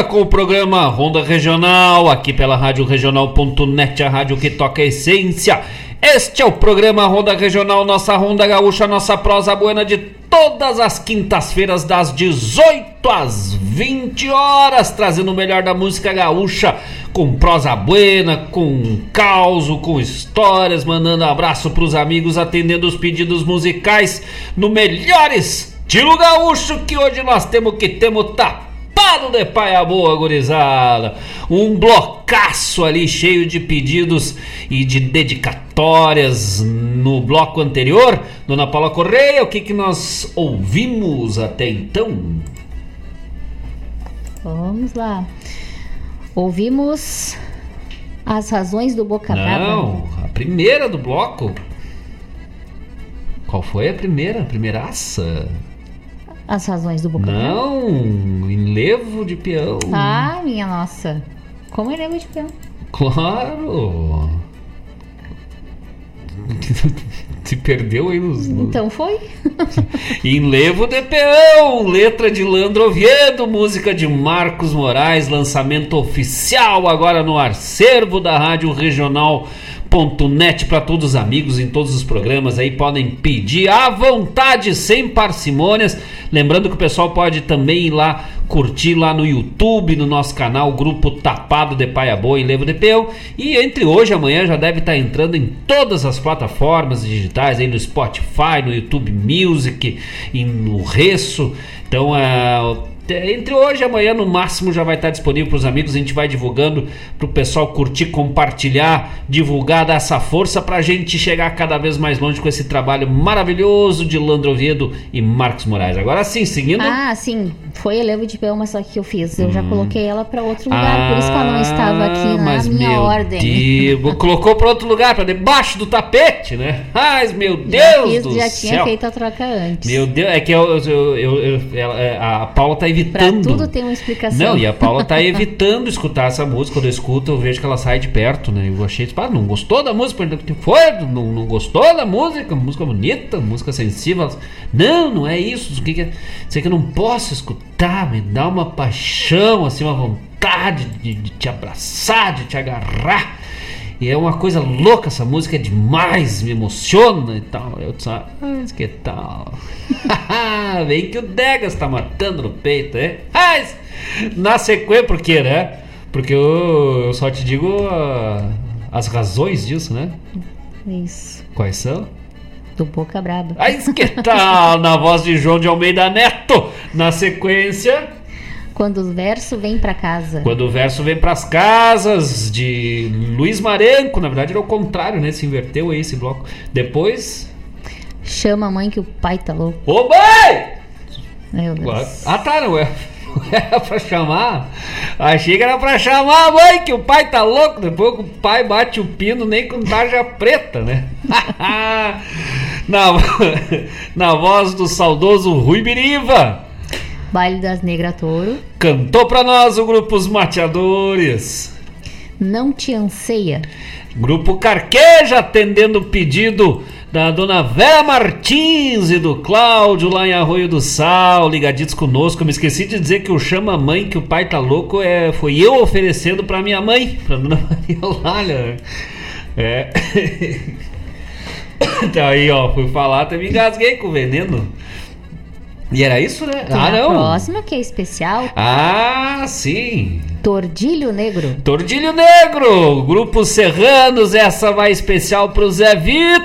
Volta com o programa Ronda Regional, aqui pela Rádio Regional.net, a rádio que toca a essência. Este é o programa Ronda Regional, nossa Ronda Gaúcha, nossa prosa buena de todas as quintas-feiras, das 18 às 20 horas, trazendo o melhor da música gaúcha, com prosa buena, com caos, com histórias, mandando abraço pros amigos, atendendo os pedidos musicais no melhor estilo gaúcho que hoje nós temos que temos tapado de paia boa, gurizada. Um blocaço ali cheio de pedidos e de dedicatórias no bloco anterior. Dona Paula Correia, o que, que nós ouvimos até então? Vamos lá. Ouvimos as razões do Boca Brava. Não, a primeira do bloco. Qual foi a primeira? A primeiraça? As razões do Boca Brava. Não, enlevo de peão. Ah, minha nossa. Como ele é de peão? Claro. Se perdeu aí nos. Então foi? Enlevo de peão, letra de Landro Oviedo, música de Marcos Moraes, lançamento oficial agora no acervo da Rádio Regional.net para todos os amigos em todos os programas aí podem pedir à vontade, sem parcimônias. Lembrando que o pessoal pode também ir lá curtir lá no YouTube, no nosso canal, Grupo Tapado de Paia Boa em Levo de Peão. E entre hoje e amanhã já deve estar entrando em todas as plataformas digitais, aí no Spotify, no YouTube Music, e no Resso. Então, ah, entre hoje e amanhã, no máximo, já vai estar disponível para os amigos. A gente vai divulgando para o pessoal curtir, compartilhar, divulgar, dar essa força para a gente chegar cada vez mais longe com esse trabalho maravilhoso de Landro Oviedo e Marcos Moraes. Agora sim, seguindo. Ah, sim. Foi elevo de peão, mas só que eu fiz. Eu já Hum. coloquei ela pra outro lugar, por isso que ela não estava aqui na Ah, mas minha meu ordem. Deus, colocou para outro lugar, para debaixo do tapete, né? Ai, meu Deus já fiz, já céu. tinha feito a troca antes. Meu Deus, é que eu, eu- eu- eu- ela- a Paula tá Pra evitando. tudo tem uma explicação. Não, e a Paula tá evitando escutar essa música. Quando eu escuto, eu vejo que ela sai de perto, né? Eu achei, tipo, ah, não gostou da música? Foi? Não, não gostou da música? Música bonita, música sensível. Não, não é isso. O que que é? Sei que eu não posso escutar, me dá uma paixão, assim, uma vontade de, de te abraçar, de te agarrar. E é uma coisa louca essa música, é demais, me emociona e tal. Eu disse, ah, mas que tal? Vem que o Degas tá matando no peito, é? Mas, na sequência, por quê, né? Porque eu, eu só te digo ah, as razões disso, né? Isso. Quais são? Do Boca Braba. Aí que tal? Na voz de João de Almeida Neto. Na sequência, Quando o verso vem pra casa. quando o verso vem pras casas de Luiz Marenco. Na verdade, era o contrário, né? Se inverteu aí esse bloco. Depois. Chama a mãe que o pai tá louco. Ô, mãe! Meu Deus. Ah, tá, não é. Era pra chamar. Achei que era pra chamar a mãe, que o pai tá louco. Depois que o pai bate o pino, nem com tarja preta, né? na, na voz do saudoso Rui Biriva. Baile das Negras Touro. Cantou pra nós o grupo Os Mateadores. Não te anseia. Grupo Carqueja atendendo o pedido da dona Vera Martins e do Cláudio lá em Arroio do Sal, ligaditos conosco. Me esqueci de dizer que o chama mãe que o pai tá louco é foi eu oferecendo pra minha mãe, pra dona Maria Eulália. É. Então aí, ó, fui falar, até me engasguei com o veneno. E era isso, né? Tem ah, a não. próxima, que é especial. Ah, sim. Tordilho Negro. Tordilho Negro, Grupo Serranos, essa vai especial pro Zé Vitor,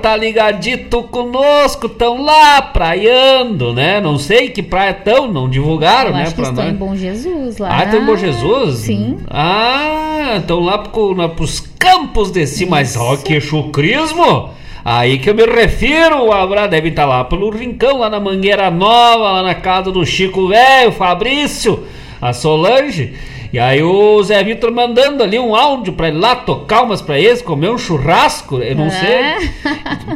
tá ligadito conosco, tão lá praiando, né? Não sei que praia tão, não divulgaram, Eu né? acho que pra estou nós. em Bom Jesus lá. Ah, estão em Bom Jesus? Sim. Ah, estão lá pro, na, pros campos de cima, mas ó, que chucrismo! Aí que eu me refiro, o Abra deve estar lá pelo Rincão, lá na Mangueira Nova, lá na casa do Chico Velho, Fabrício, a Solange. E aí o Zé Vitor mandando ali um áudio pra ele lá tocar umas pra eles, comer um churrasco, eu não É. sei.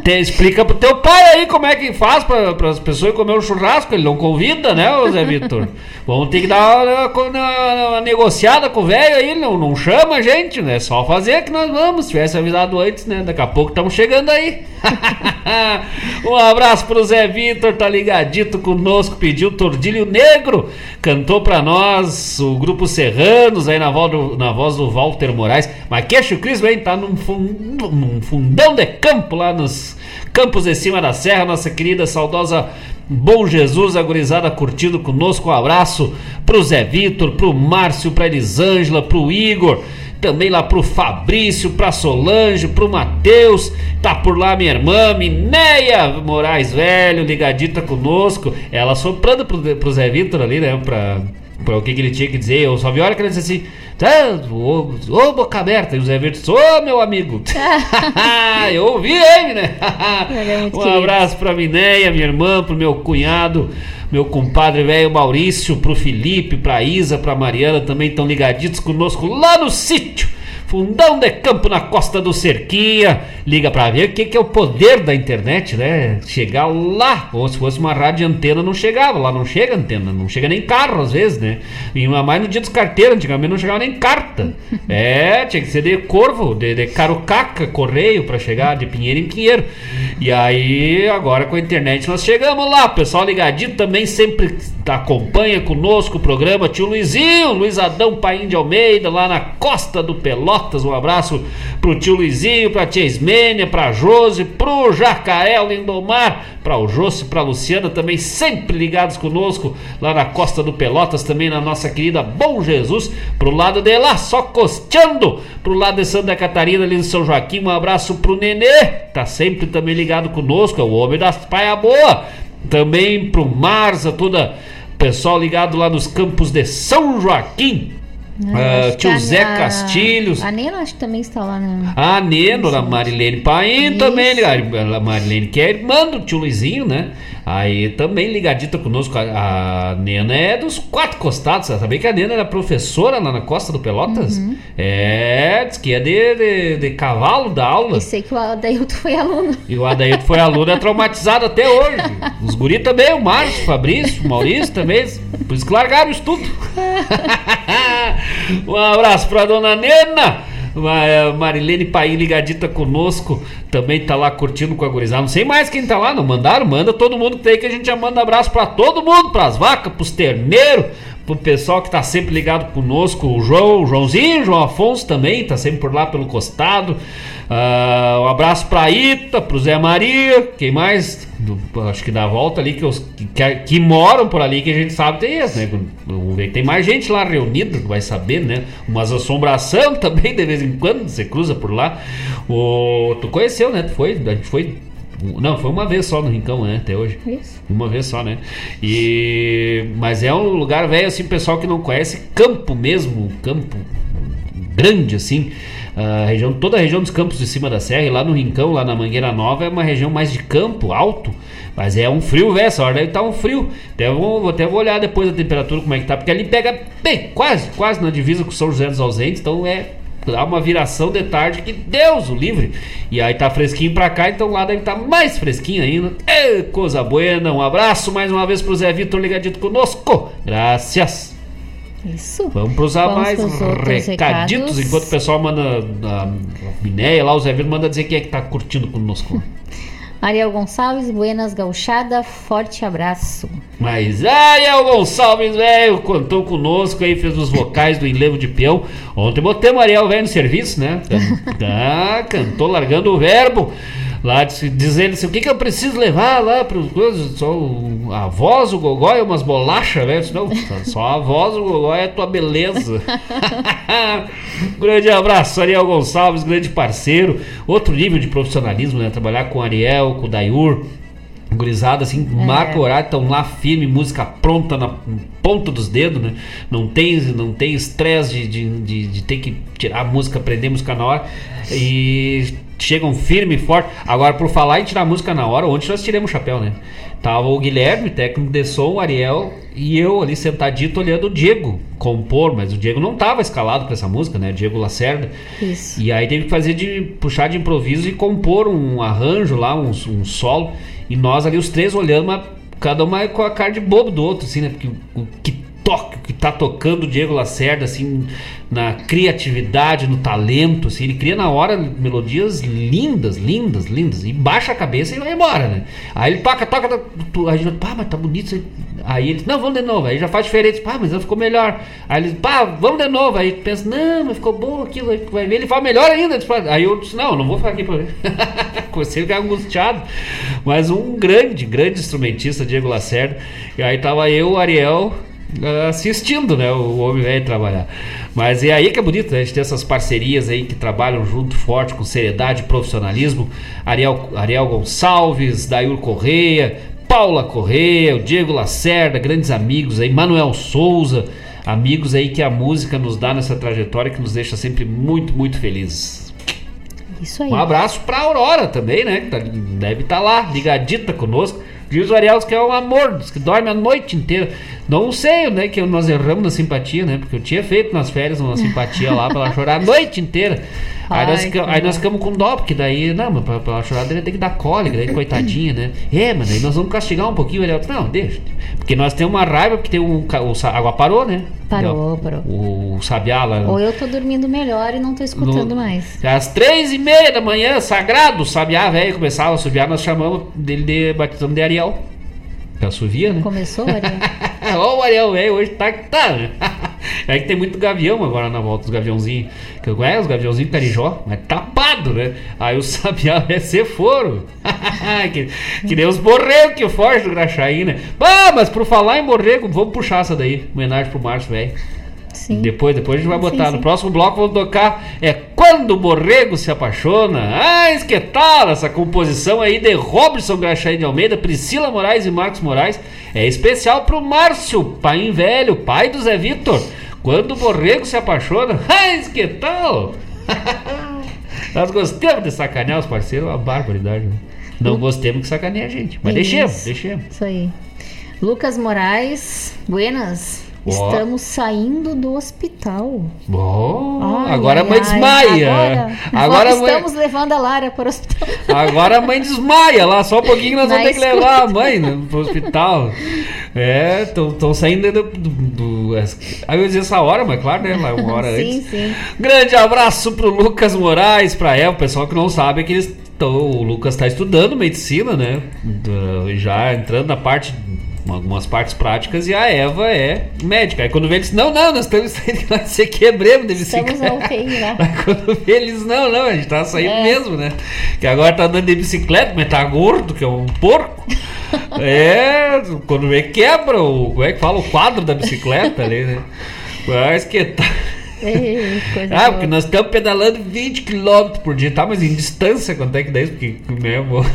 Te- explica pro teu pai aí como é que faz pra, as pessoas comer um churrasco, ele não convida, né, ô Zé Vitor? Vamos ter que dar uma, uma- uma- negociada com o velho aí, não, não chama a gente, né? Só fazer que nós vamos, se tivesse avisado antes, né? Daqui a pouco estamos chegando aí. um abraço pro Zé Vitor, tá ligadito conosco, pediu Tordilho Negro, cantou pra nós o grupo Serranos aí na voz do, na voz do Walter Moraes. Mas queixo Cris, vem, tá num, fun- num fundão de campo lá nos campos de cima da serra, nossa querida saudosa Bom Jesus, a gurizada curtindo conosco. Um abraço pro Zé Vitor, pro Márcio, pra Elisângela, pro Igor, também lá pro Fabrício, pra Solange, pro Matheus, tá por lá minha irmã, Mineia Moraes Velho, ligadita conosco. Ela soprando pro, pro Zé Vitor ali, né? Pra o que, que ele tinha que dizer. Eu só vi a hora que ele disse assim: tá, ô, ô boca aberta. E o Zé disse: Ô meu amigo, eu ouvi ele, né? É muito um abraço pra Mineia, minha irmã, pro meu cunhado, meu compadre velho Maurício, pro Felipe, pra Isa, pra Mariana, também estão ligaditos conosco lá no sítio. Fundão de campo na costa do Cerquinha. Liga pra ver o que, que é o poder da internet, né? Chegar lá. Ou se fosse uma rádio antena, não chegava. Lá não chega antena, não chega nem carro às vezes, né? E mais no dia dos carteiros, antigamente não chegava nem carta. É, tinha que ser de corvo, de, de carucaca, correio, pra chegar de pinheiro em pinheiro. E aí, agora com a internet nós chegamos lá. Pessoal ligadinho também sempre acompanha conosco o programa. Tio Luizinho, Luiz Adão Paim de Almeida, lá na costa do Pelotas. Um abraço pro tio Luizinho, pra tia Ismênia, pra Jose, pro Jacael Lindomar, pra o Josse, pra Luciana, também sempre ligados conosco lá na costa do Pelotas, também na nossa querida Bom Jesus, pro lado de lá, só costeando, pro lado de Santa Catarina, ali no São Joaquim. Um abraço pro Nenê, tá sempre também ligado conosco, é o homem das paia boa. Também pro Marza, toda pessoal ligado lá nos campos de São Joaquim. Ah, que tio Zé a- Castilhos. A Nena acho que também está lá, né? A Neno, a Marilene Paim Isso. também, a Marilene que é irmã do tio Luizinho, né? Aí também ligadita conosco. A, a Nena é dos quatro costados. Você sabia que a Nena era professora lá na costa do Pelotas? Uhum. É, diz que é de, de, de cavalo da aula. E sei que o Adailton foi aluno. E o Adailto foi aluno, é traumatizado até hoje. Os guri também, o Márcio, o Fabrício, o Maurício também. Por isso que largaram o estudo. um abraço pra dona Nena. Ma- Marilene Paim ligadita conosco. Também tá lá curtindo com a gurizada. Não sei mais quem tá lá, não mandaram? Manda todo mundo que tem que a gente já manda abraço pra todo mundo, pras vacas, pros terneiros, pro pessoal que tá sempre ligado conosco. O João, o Joãozinho, o João Afonso também, tá sempre por lá pelo costado. Ah, um abraço pra Ita, pro Zé Maria, quem mais? Do- acho que da volta ali, que, os, que, que- moram por ali, que a gente sabe tem esse, né? Tem mais gente lá reunida, vai saber, né? Umas assombração também, de vez em quando, você cruza por lá. O, tu conheceu, né? Tu foi, a gente foi. Não, foi uma vez só no Rincão, né? Até hoje. Isso. Uma vez só, né? E mas é um lugar velho assim, pessoal que não conhece, campo mesmo, campo grande assim. A região, toda a região dos campos de cima da serra, e lá no Rincão, lá na Mangueira Nova, é uma região mais de campo, alto, mas é um frio, velho. Essa hora deve estar um frio. Até vou, vou- até vou olhar depois a temperatura como é que tá, porque ali pega bem, quase, quase na divisa com São José dos Ausentes, então é dá uma viração de tarde que Deus o livre. E aí tá fresquinho pra cá, então lá deve estar mais fresquinho ainda. Ê, coisa buena. Um abraço mais uma vez pro Zé Vitor ligadito conosco. Graças. Isso. Vamos pros Vamos mais recaditos, recados. enquanto o pessoal manda a, a Minéia lá, o Zé Vitor manda dizer quem é que tá curtindo conosco. Ariel Gonçalves, Buenas Gauchada, forte abraço. Mas Ariel Gonçalves, velho, contou conosco aí, fez os vocais do Enlevo de Peão. Ontem botamos o Ariel, velho, no serviço, né? Tá, cantou largando o verbo. Lá dizendo assim, o que que eu preciso levar lá para coisas? Só o- a voz, o gogó e umas bolachas, disse, Não, só a voz, o gogó é a tua beleza. grande abraço, Ariel Gonçalves, grande parceiro. Outro nível de profissionalismo, né? Trabalhar com o Ariel, com o Dayur. Gurizada, assim, marca o horário, estão lá firme, música pronta na ponta dos dedos, né? Não tem não tem estresse de, de, de, de ter que tirar a música, aprender música na hora. E chegam firme e forte. Agora, por falar em tirar música na hora, ontem nós tiramos o chapéu, né? Tava o Guilherme, técnico de som, o Ariel e eu ali sentadito olhando o Diego compor, mas o Diego não tava escalado para essa música, né? Diego Lacerda. Isso. E aí teve que fazer de puxar de improviso e compor um arranjo lá, um, um solo. E nós ali os três olhando, mas cada uma com a cara de bobo do outro, assim, né? Porque o, o que toque, que tá tocando o Diego Lacerda, assim, na criatividade, no talento, assim, ele cria na hora melodias lindas, lindas, lindas, e baixa a cabeça e vai embora, né? Aí ele toca, toca, toca a gente, pá, mas tá bonito isso aí. Aí ele, não, vamos de novo, aí já faz diferente, pá, mas ficou melhor. Aí ele, pá, vamos de novo, aí pensa, não, mas ficou bom aquilo, aí vai ver, ele fala melhor ainda. Fala- Aí eu disse, não, não vou ficar aqui pra ver. Comecei a ficar angustiado. Mas um grande, grande instrumentista, Diego Lacerda. E aí tava eu, o Ariel, assistindo, né, o homem velho trabalhar. Mas é aí que é bonito, né? A gente ter essas parcerias aí que trabalham junto, forte, com seriedade e profissionalismo. Ariel, Ariel Gonçalves, Daír Correia, Paula Correia, o Diego Lacerda, grandes amigos aí, Manuel Souza, amigos aí que a música nos dá nessa trajetória que nos deixa sempre muito, muito felizes. Isso aí. Um abraço pra Aurora também, né? que tá- deve estar lá, ligadita conosco. Diz o Ariel que é um amor, que dorme a noite inteira. Não sei, né? Que nós erramos na simpatia, né? Porque eu tinha feito nas férias uma simpatia lá pra ela chorar a noite inteira. Aí, nós, Ai, fica- que aí nós ficamos com dó, porque daí, não, mas pra, pra ela chorar, daí tem que dar cólica, daí coitadinha, né? É, mas daí nós vamos castigar um pouquinho o Ariel. Não, deixa. Porque nós temos uma raiva, porque tem um. O, sa- água parou, né? Parou, parou. O, o Sabiá lá. Ou eu tô dormindo melhor e não tô escutando No- mais. Às três e meia da manhã, sagrado, sabiá velho, começava a subiar, nós chamamos dele de batizamos de Ariel. Que assovia, né? Começou, Ariel? Ó, o Ariel velho, hoje tá que tá? É que tem muito gavião agora na volta, os gaviãozinhos. Que é, os gaviãozinhos carijó, mas tapado, né? Aí o sabiá velho se foram. que, que os borregos que foge do Graxaí, né? Ah, mas por falar em borrego, vamos puxar essa daí. Homenagem pro Márcio, velho. Sim. Depois, depois a gente vai Sim, botar. sim. No próximo bloco vamos tocar é Quando o Borrego se apaixona. Ah, que tal essa composição aí de Robson Graxaí de Almeida, Priscila Moraes e Marcos Moraes. É especial pro Márcio, pai velho, pai do Zé Vitor. Quando o Borrego se apaixona. Ah, que tal? Nós gostamos de sacanear os parceiros, é uma barbaridade. Né? Não gostemos que sacaneia a gente. Mas Isso. deixemos, deixemos. Isso aí. Lucas Moraes, buenas. Estamos saindo do hospital. Bom, Ai, agora a mãe ai. desmaia. Agora, Agora a mãe- estamos levando a Lara para o hospital. Agora a mãe desmaia lá, só um pouquinho nós Na vamos ter que escuta. levar a mãe né, pro hospital. É, estão saindo do. do, do aí eu ia dizer essa hora, mas claro, né? Lá uma hora sim, antes. sim. Grande abraço pro Lucas Moraes, pra ela, o pessoal que não sabe é que eles tão, o Lucas está estudando medicina, né? Já entrando na parte algumas partes práticas e a Eva é médica. Aí quando vê eles, não, não, nós estamos saindo que nós se quebremos de Estamos ao. Aí quando vê eles, não, não, a gente tá saindo É. mesmo, né? Que agora tá andando de bicicleta, mas tá gordo, que é um porco. é, quando vê quebra o, como é que fala, o quadro da bicicleta ali, né? Mas que tá. Ei, Ah, boa. porque nós estamos pedalando 20 km por dia, tá? Mas em distância, quanto é que dá isso? Porque, né, mo-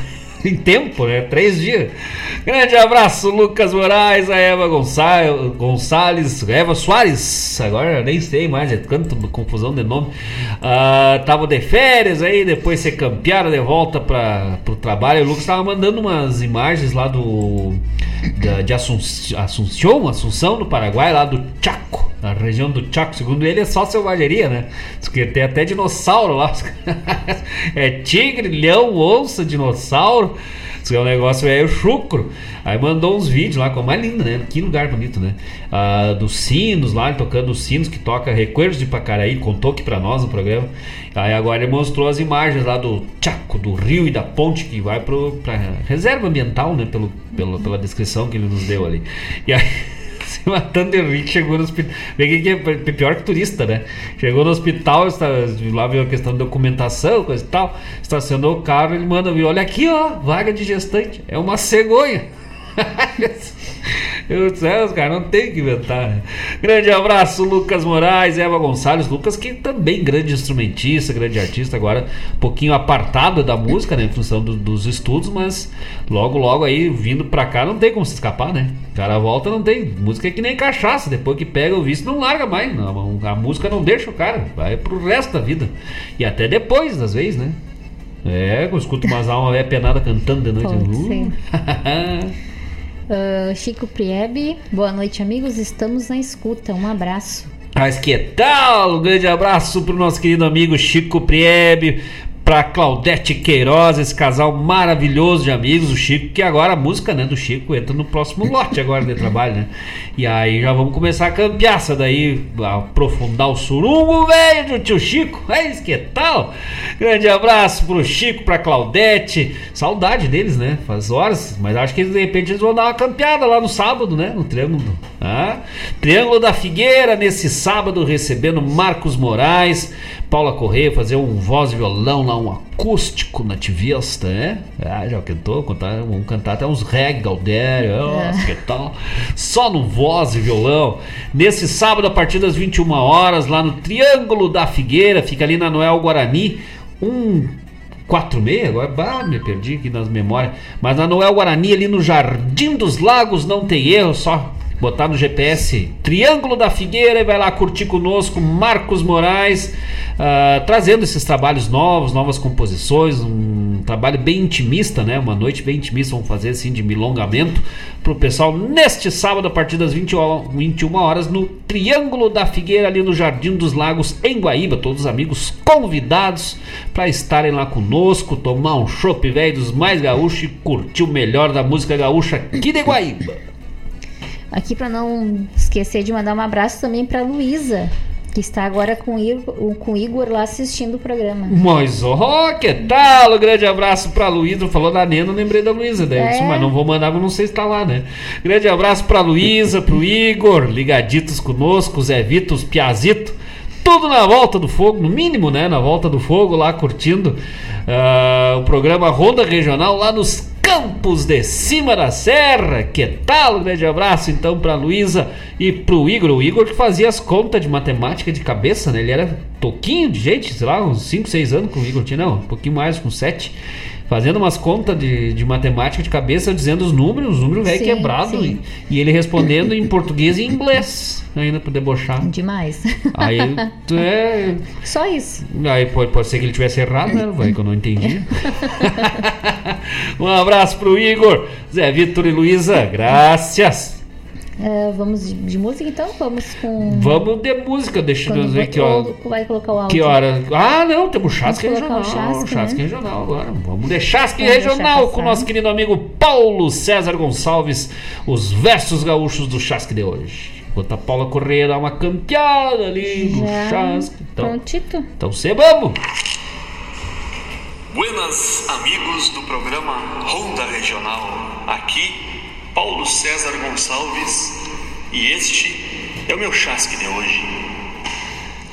em tempo, né? Três dias. Grande abraço, Lucas Moraes, a Eva Gonçalves, Eva Soares. Agora nem sei mais, é tanta confusão de nome. Ah, tava de férias aí, depois se campearam de volta para pro trabalho. O Lucas tava mandando umas imagens lá do. Da, de Assunção, Assunção, no Paraguai, lá do Chaco, na região do Chaco. Segundo ele, é só selvageria, né? Tem até dinossauro lá. é tigre, leão, onça, dinossauro. Que é um negócio meio chucro. Aí mandou uns vídeos lá, como é lindo, né? Que lugar bonito, né? Ah, dos sinos lá, tocando os sinos, que toca Recuerdos de Pacaraí, contou aqui pra nós no programa. Aí agora ele mostrou as imagens lá do Chaco, do rio e da ponte que vai pro, pra reserva ambiental, né? Pelo, pelo, pela descrição que ele nos deu ali. E aí. se matando de rir, chegou no hospital. Que é pior que turista, né? Chegou no hospital, está, lá veio a questão de documentação, coisa e tal. Estacionou o carro, ele manda vir: olha aqui, ó, vaga de gestante. É uma cegonha. Eu disse, é, os caras não tem que inventar, né? Grande abraço, Lucas Moraes, Eva Gonçalves. Lucas, que também grande instrumentista, grande artista, agora um pouquinho apartado da música, né? Em função do- dos estudos, mas logo, logo aí, vindo pra cá, não tem como se escapar, né? O cara volta, não tem. Música é que nem cachaça, depois que pega o vício, não larga mais. Não, a música não deixa o cara, vai pro resto da vida. E até depois, às vezes, né? É, eu escuto umas almas velha penada cantando de noite. Pode Uh. Ah, Chico Priebe, boa noite, amigos. Estamos na escuta. Um abraço. Mas que tal? Um grande abraço pro nosso querido amigo Chico Priebe, pra Claudete Queiroz, esse casal maravilhoso de amigos, o Chico, que agora a música né, do Chico entra no próximo lote agora de trabalho, né? E aí já vamos começar a cambiaça daí, aprofundar o surungo, velho, do tio Chico. É isso que tal? Grande abraço pro Chico, pra Claudete. Saudade deles, né? Faz horas, mas acho que de repente eles vão dar uma campeada lá no sábado, né? No Triângulo. Ah? Triângulo da Figueira, nesse sábado, recebendo Marcos Moraes, Paula Correia, fazer um voz e violão lá, um acústico nativista, né? Ah, já cantou, cantar, vamos cantar até uns reggae, Galdério, nossa, que tal? Só no voz e violão. Nesse sábado, a partir das 21 horas, lá no Triângulo da Figueira, fica ali na Noel Guarani, um 46, agora bah, me perdi aqui nas memórias. Mas na Noel Guarani, ali no Jardim dos Lagos, não tem erro, só botar no GPS Triângulo da Figueira e vai lá curtir conosco Marcos Moraes, ah, trazendo esses trabalhos novos, novas composições, um trabalho bem intimista, né? Uma noite bem intimista, vamos fazer assim de milongamento pro pessoal neste sábado a partir das 20 horas, 21 horas no Triângulo da Figueira ali no Jardim dos Lagos em Guaíba, todos os amigos convidados para estarem lá conosco, tomar um chopp velho dos mais gaúchos e curtir o melhor da música gaúcha aqui de Guaíba. Aqui para não esquecer de mandar um abraço também para Luísa, que está agora com o Igor, com o Igor lá assistindo o programa. Mas, ó, que tal? Um grande abraço pra Luísa. Falou da Nena, eu lembrei da Luísa. Né? É. Mas não vou mandar, mas não sei se tá lá, né? Grande abraço pra Luísa, pro Igor, ligaditos conosco, Zé Vitor, Piazito. Tudo na volta do fogo, no mínimo, né? Na volta do fogo, lá curtindo ah, o programa Ronda Regional lá nos Campos de Cima da Serra. Que tal? Um grande abraço então pra Luísa e pro Igor. O Igor que fazia as contas de matemática de cabeça, né? Ele era toquinho de gente, sei lá, uns 5, 6 anos com o Igor tinha, não, um pouquinho mais, com 7. Fazendo umas contas de, de matemática de cabeça, dizendo os números, os números velho quebrado. E, e ele respondendo em português e inglês, ainda pra debochar. Demais. Aí tu é. Só isso. Aí pode, pode ser que ele tivesse errado, né? Vai que eu não entendi. um abraço pro Igor, Zé Vitor e Luísa, graças. Ah, vamos de, de música então? Vamos com. Vamos de música, deixa eu ver aqui, ó. vai colocar o áudio. Que hora? Ah, não, temos chasque regional. o chasque, chasque né? regional agora. Vamos de chasque Vamos regional com o nosso querido amigo Paulo César Gonçalves, os versos gaúchos do chasque de hoje. Enquanto a Paula Correia dá uma campeada ali no Já chasque. Então, Prontito. então se vamos! Buenas amigos do programa Ronda Regional. Aqui, Paulo César Gonçalves e este é o meu chasque de hoje.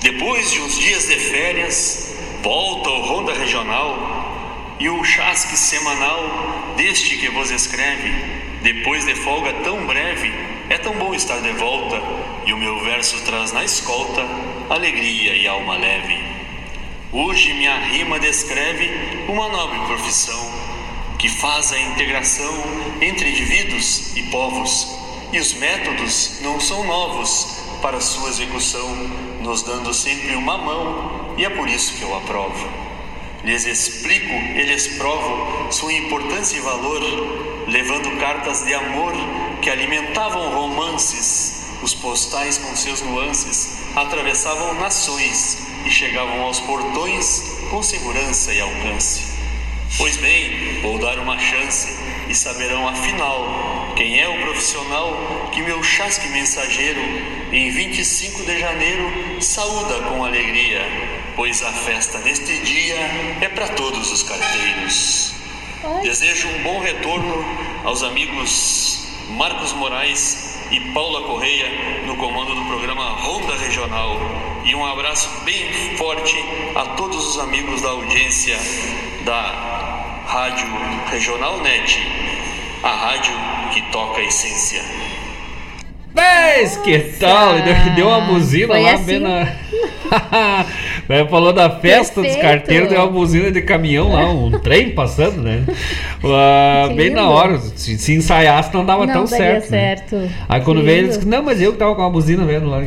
Depois de uns dias de férias, volta ao Ronda Regional e o chasque semanal deste que vos escreve. Depois de folga tão breve, é tão bom estar de volta e o meu verso traz na escolta alegria e alma leve. Hoje minha rima descreve uma nobre profissão que faz a integração entre indivíduos e povos, e os métodos não são novos para sua execução, nos dando sempre uma mão, e é por isso que eu aprovo. Lhes explico e lhes provo sua importância e valor, levando cartas de amor que alimentavam romances, os postais com seus nuances atravessavam nações e chegavam aos portões com segurança e alcance. Pois bem, vou dar uma chance e saberão afinal quem é o profissional que meu chasque mensageiro em 25 de janeiro saúda com alegria, pois a festa neste dia é para todos os carteiros. Desejo um bom retorno aos amigos Marcos Moraes e Paula Correia no comando do programa Ronda Regional. E um abraço bem forte a todos os amigos da audiência da Rádio Regional Net, a rádio que toca a essência. Mas que tal? Ele deu- uma buzina Foi lá assim. bem na. Ele falou da festa dos Perfeito. carteiros, deu uma buzina de caminhão lá, um trem passando, né? Que bem na hora. Se, se ensaiasse, não dava Não tão daria certo. né? certo. Aí quando Que veio, ele disse: Não, mas eu que tava com a buzina vendo lá.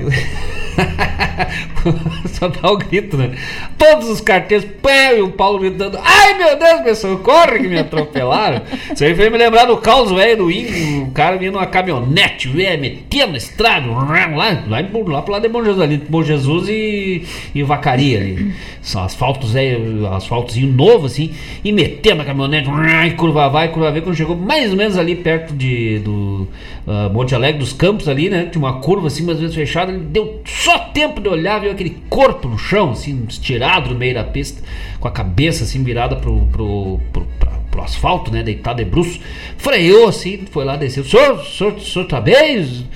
Só dá o grito, né? Todos os carteiros, pé, e o Paulo gritando: Ai meu Deus, me socorre que me atropelaram. Isso aí fez me lembrar do caos velho do índio, o cara vindo numa caminhonete, velho, metendo estrada, lá, lá, lá pro lado de Bom Jesus, ali, Bom Jesus e, e Vacaria ali. São asfaltos, velho, asfaltozinho novo assim, e metendo a caminhonete, e curva vai, curva vem, quando chegou mais ou menos ali perto de, do ah, Monte Alegre dos Campos ali, né? Tinha uma curva assim, mais ou menos fechada, ele deu só tempo de olhar, viu aquele corpo no chão, assim, estirado no meio da pista, com a cabeça assim virada pro, pro, pro, pro asfalto, né? Deitado de bruço. Freou assim, foi lá desceu. Senhor, senhor, senhor tá bem?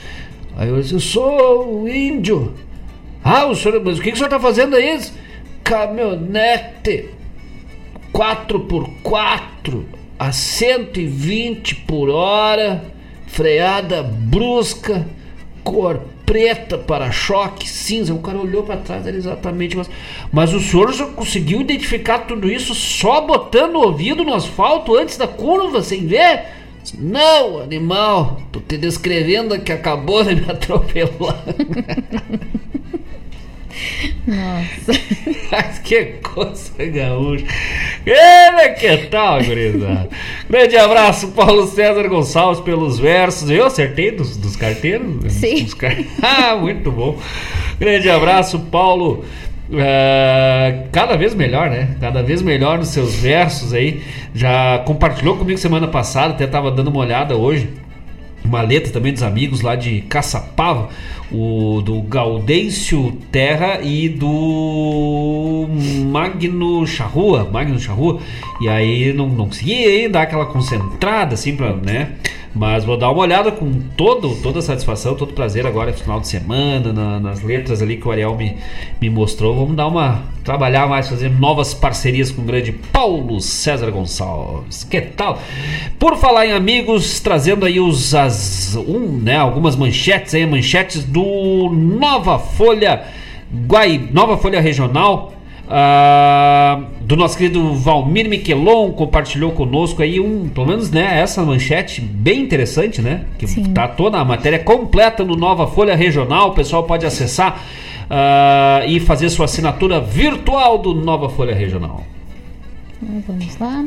Aí eu disse, eu sou índio. Ah, o senhor, mas o que, que o senhor tá fazendo aí? Caminhonete 4x4 a 120 por hora, freada brusca, cor preta, para-choque cinza. O cara olhou para trás, era exatamente. Mas, mas o senhor já conseguiu identificar tudo isso só botando o ouvido no asfalto antes da curva, sem ver? Não, animal, tô te descrevendo que acabou de me atropelar. Nossa. Mas que coisa gaúcha. Ele que tal, gurizada? Grande abraço, Paulo César Gonçalves, pelos versos. Eu acertei dos, dos carteiros? Sim. Dos car- Ah, muito bom. Grande abraço, Paulo. Ah, cada vez melhor, né? Cada vez melhor nos seus versos aí. Já compartilhou comigo semana passada, até tava dando uma olhada hoje uma letra também dos amigos lá de Caçapava, o do Gaudêncio Terra e do Magno Charrua, Magno Charrua. E aí não, não consegui dar aquela concentrada assim para, né? Mas vou dar uma olhada com todo, toda a satisfação, todo prazer agora final de semana, na- nas letras ali que o Ariel me, me mostrou. Vamos dar uma. trabalhar mais, fazer novas parcerias com o grande Paulo César Gonçalves. Que tal? Por falar em amigos, trazendo aí os as, um, né, algumas manchetes aí, manchetes do Nova Folha Guai, Nova Folha Regional. ah, do nosso querido Valmir Miquelon compartilhou conosco aí um, pelo menos né, essa manchete bem interessante, né? Que tá toda a matéria completa no Nova Folha Regional, o pessoal pode acessar ah, e fazer sua assinatura virtual do Nova Folha Regional. Vamos lá.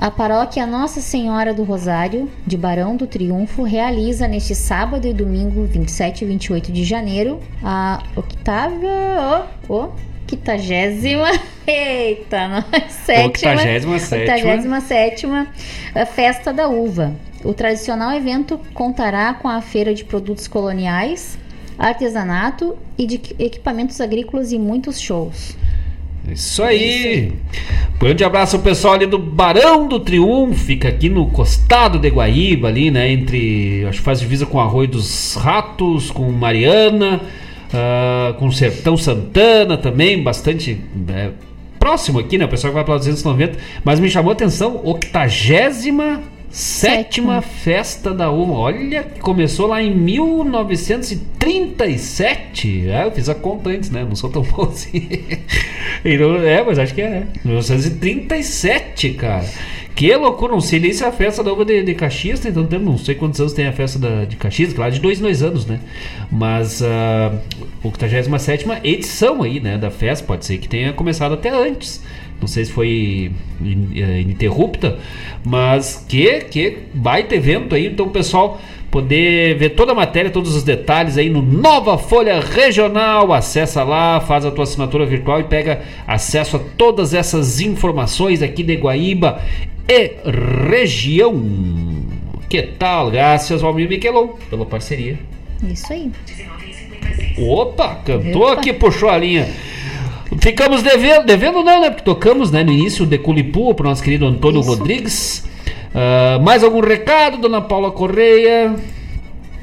A paróquia Nossa Senhora do Rosário, de Barão do Triunfo, realiza neste sábado e domingo, 27 e 28 de janeiro, a octava. Oh, oh, quitagésima. Eita, nós, sétima. Octagésima sétima. octagésima sétima, a Festa da Uva. O tradicional evento contará com a feira de produtos coloniais, artesanato e de equipamentos agrícolas e muitos shows. Isso aí. Grande abraço ao pessoal ali do Barão do Triunfo, fica aqui no costado de Guaíba, ali, né? Entre. Acho que faz divisa com Arroio dos Ratos, com Mariana, ah, com Sertão Santana também, bastante. é, próximo aqui, né? O pessoal que vai para 290. Mas me chamou a atenção, 87 sétima festa da uva. Olha, começou lá em 1937. É, eu fiz a conta antes, né? Não sou tão bom assim. Então, é, mas acho que é, né? 1937, cara. Que loucura, não sei nem se é a festa da uva de, de Caxias tem tanto tempo, não sei quantos anos tem a festa da, de Caxias, claro, de dois em dois anos, né? Mas a 87 edição aí, né, da festa, pode ser que tenha começado até antes. Não sei se foi eh, ininterrupta, mas que, que baita evento aí, então o pessoal poder ver toda a matéria, todos os detalhes aí no Nova Folha Regional. Acessa lá, faz a tua assinatura virtual e pega acesso a todas essas informações aqui de Guaíba e região. Que tal? Graças ao Miquelon pela parceria. Isso aí. Opa, cantou Opa. aqui, puxou a linha. Ficamos devendo, devendo não, né? Porque tocamos né, no início de Culipu pro nosso querido Antônio Rodrigues. Ah, mais algum recado, dona Paula Correia?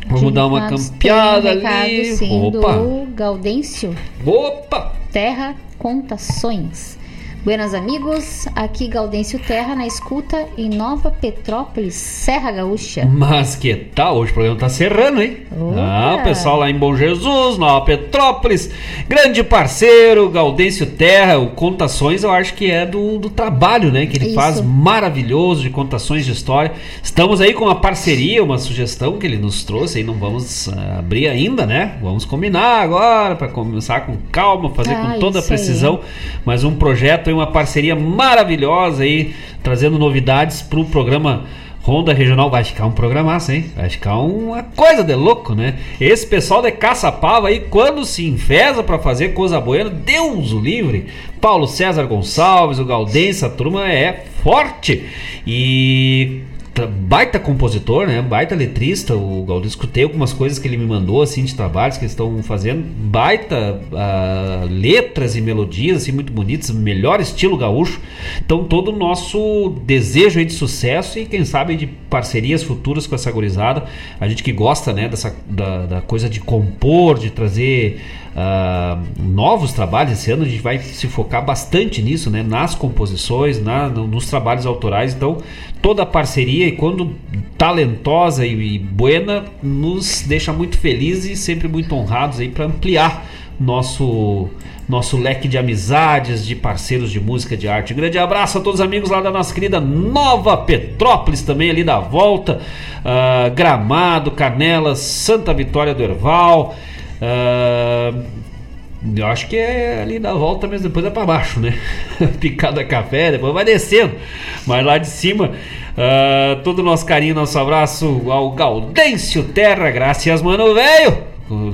Vamos dar uma campeada um ali. Sim, Opa! do Gaudêncio. Opa! Terra Contações. Buenas amigos, aqui Gaudêncio Terra na escuta em Nova Petrópolis, Serra Gaúcha. Mas que tal? Hoje o programa tá serrando, hein? Opa! Ah, o pessoal lá em Bom Jesus, Nova Petrópolis, grande parceiro, Gaudêncio Terra, o Contações eu acho que é do, do trabalho, né? Que ele Isso. faz maravilhoso de contações de história. Estamos aí com uma parceria, uma sugestão que ele nos trouxe, aí não vamos ah, abrir ainda, né? Vamos combinar agora para começar com calma, fazer Ah, com toda a isso aí. precisão, mas um projeto uma parceria maravilhosa aí, trazendo novidades pro programa Ronda Regional. Vai ficar um programaço, hein? Vai ficar uma coisa de louco, né? Esse pessoal de Caçapava aí, quando se enfesa pra fazer coisa boa, Deus o livre. Paulo César Gonçalves, o Galdense, a turma é forte. E baita compositor, né? Baita letrista. O Galdês escutei algumas coisas que ele me mandou assim de trabalhos que eles estão fazendo. Baita ah, letras e melodias assim muito bonitas, melhor estilo gaúcho. Então todo o nosso desejo aí de sucesso e quem sabe de parcerias futuras com essa gurizada. A gente que gosta, né, dessa da, da coisa de compor, de trazer ah, novos trabalhos. Esse ano a gente vai se focar bastante nisso, né? Nas composições, na, no- nos trabalhos autorais. Então, toda a parceria e quando talentosa e, e buena nos deixa muito felizes e sempre muito honrados aí para ampliar nosso nosso leque de amizades, de parceiros de música, de arte. Grande abraço a todos os amigos lá da nossa querida Nova Petrópolis, também ali da volta, ah, Gramado, Canelas, Santa Vitória do Herval. ah, eu acho que é ali da volta mesmo, depois é pra baixo, né? Picada café, depois vai descendo. Mas lá de cima, ah, todo o nosso carinho, nosso abraço ao Gaudêncio Terra, graças, mano, velho!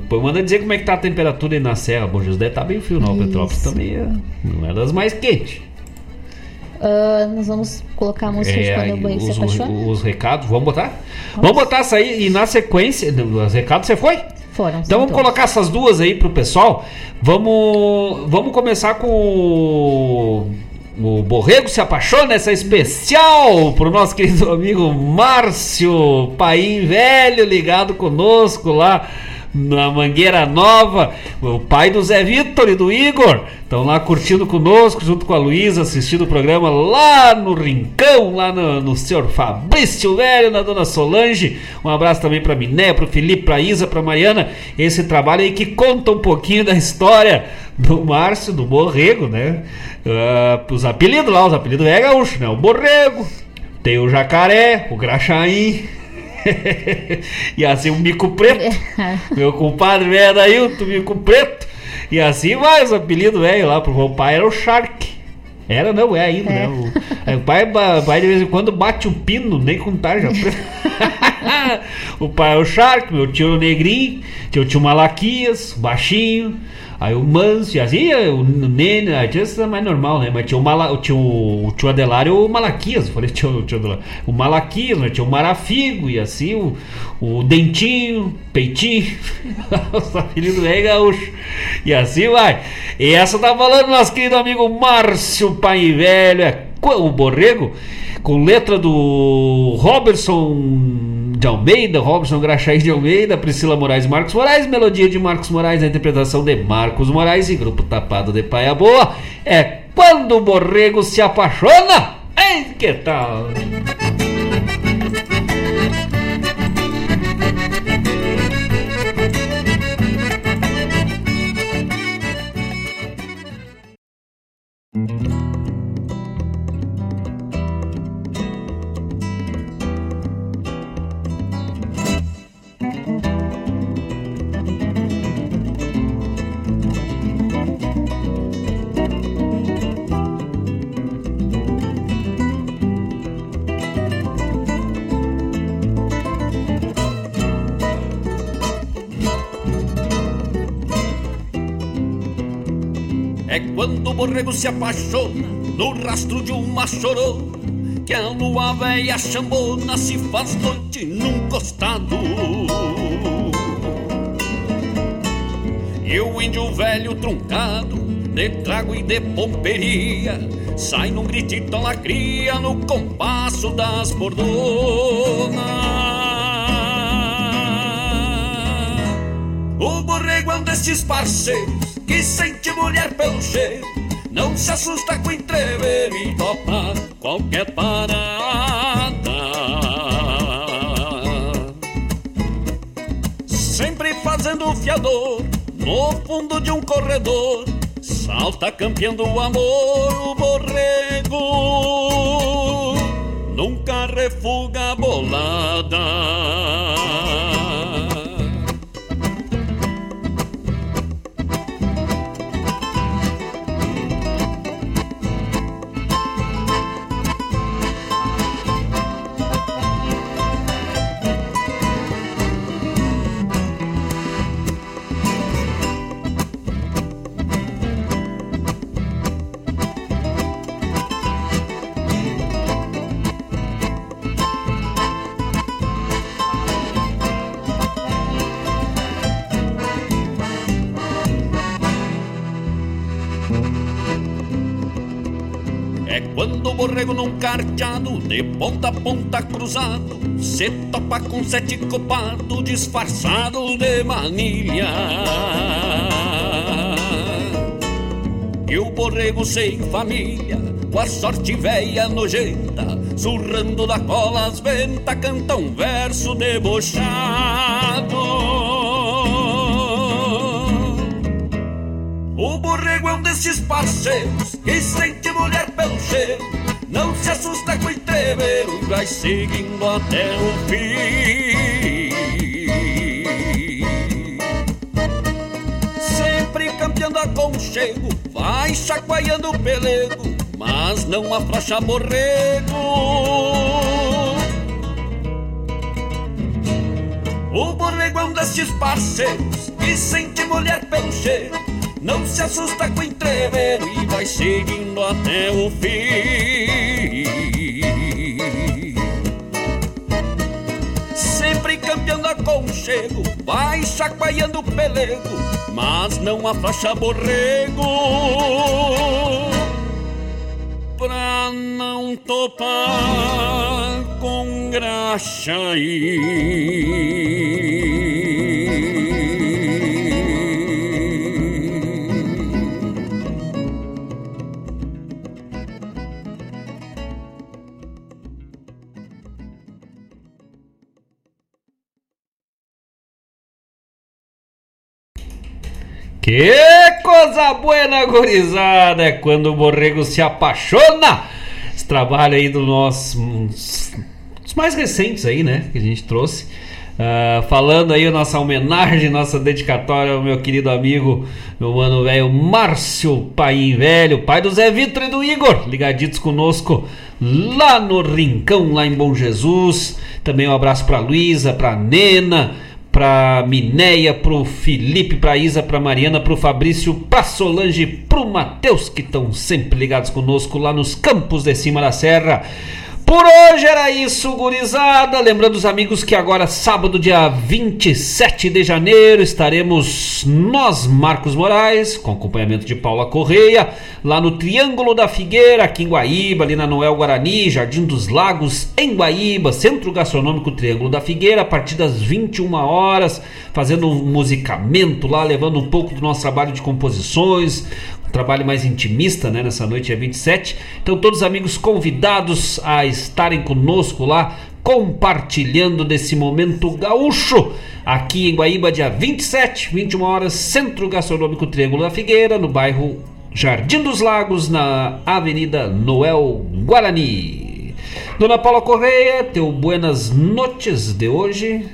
Pô, Manda dizer como é que tá a temperatura aí na Serra. Bom deve tá bem frio, não. O Petrópolis também é, não é das mais quentes. Ah, nós vamos colocar a música de É, quando aí o banho se os, apaixona? os recados, vamos botar? Vamos botar essa aí e na sequência. Os recados você foi? Foram. Então vamos colocar essas duas aí pro pessoal. Vamos, vamos começar com o, o Borrego se apaixona, essa especial pro nosso querido amigo Márcio Paim Velho ligado conosco lá na Mangueira Nova, o pai do Zé Vitor e do Igor, estão lá curtindo conosco, junto com a Luísa, assistindo o programa lá no Rincão, lá no, no senhor Fabrício Velho, na dona Solange. Um abraço também para Miné, para Felipe, para Isa, para Mariana. Esse trabalho aí que conta um pouquinho da história do Márcio, do Borrego, né? Ah, os apelidos lá, os apelidos é gaúcho, né? O Borrego, tem o Jacaré, o Graxaim. e assim o Mico Preto. Meu compadre velho Dailton, Mico Preto. E assim vai os apelidos velho lá. Pro meu pai era o Shark. Era, não, é ainda, né? O, aí o pai, pai de vez em quando bate o pino, nem com tarja. o pai é o Shark, meu tio é o Negrinho, tio tio Malaquias, o baixinho. Aí o Manso, assim, o Nene, a tia é mais normal, né? Mas tinha o, Mala, o, tio, o tio Adelário e o Malaquias. Falei, tio, tio Adelário. O Malaquias, né? tinha o Marafigo, e assim, o, o Dentinho, Peitinho. Os apelidos é gaúcho. E assim vai. E essa tá falando nosso querido amigo Márcio Pai Velho, é o Borrego, com letra do Robertson de Almeida, Robson Graxaí de Almeida, Priscila Moraes e Marcos Moraes, melodia de Marcos Moraes, na interpretação de Marcos Moraes e grupo tapado de Paia Boa. É quando o borrego se apaixona. Ei, que tal? Se apaixona no rastro de uma chorona que a lua velha chambona se faz noite num costado. E o índio velho truncado, de trago e de pomperia, sai num gritito lacria no compasso das bordonas. O borrego é um desses parceiros que sente mulher pelo cheiro não se assusta com entrever e topa qualquer parada. Sempre fazendo fiador no fundo de um corredor, salta campeando o amor o borrego. Nunca refuga a bolada. Borrego num carteado de ponta a ponta cruzado se topa com sete copado disfarçado de manilha. E o borrego sem família, com a sorte velha nojenta, surrando da cola as ventas, canta um verso debochado. O borrego é um desses parceiros que sente mulher pelo cheiro, não se assusta com o entreveiro e vai seguindo até o fim. Sempre campeando aconchego, vai chacoalhando o pelego, mas não afrouxa borrego. O borrego é um desses parceiros que sente mulher pelo cheiro, não se assusta com o entreveiro e vai seguindo até o fim. Sempre campeando aconchego, vai chacoalhando o pelego, mas não afrouxa borrego. Pra não topar com graxa Que coisa buena, gurizada! É quando o borrego se apaixona! Esse trabalho aí do nosso. Dos mais recentes aí, né? Que a gente trouxe. Ah, falando aí a nossa homenagem, nossa dedicatória ao meu querido amigo, meu mano velho Márcio Paim Velho, pai do Zé Vitor e do Igor, ligaditos conosco lá no Rincão, lá em Bom Jesus. Também um abraço pra Luísa, pra Nena, pra Mineia, pro Felipe, pra Isa, pra Mariana, pro Fabrício, pra Solange, pro Matheus, que estão sempre ligados conosco lá nos campos de cima da serra. Por hoje era isso, gurizada. Lembrando os amigos que agora, sábado, dia 27 de janeiro, estaremos nós, Marcos Moraes, com acompanhamento de Paula Correia, lá no Triângulo da Figueira, aqui em Guaíba, ali na Noel Guarani, Jardim dos Lagos, em Guaíba, Centro Gastronômico Triângulo da Figueira, a partir das 21 horas, fazendo um musicamento lá, levando um pouco do nosso trabalho de composições, trabalho mais intimista, né, nessa noite é 27. Então todos os amigos convidados a estarem conosco lá compartilhando desse momento gaúcho aqui em Guaíba dia 27, 21 horas, Centro Gastronômico Triângulo da Figueira, no bairro Jardim dos Lagos, na Avenida Noel Guarani. Dona Paula Correia, teu buenas noites de hoje.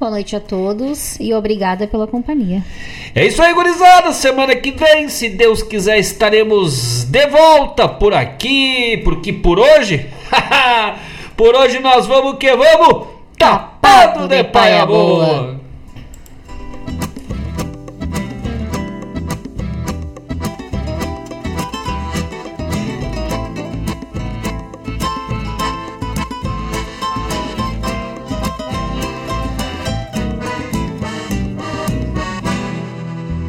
Boa noite a todos e obrigada pela companhia. É isso aí, gurizada. Semana que vem, se Deus quiser, estaremos de volta por aqui. Porque por hoje, por hoje nós vamos que vamos tapado de paia boa.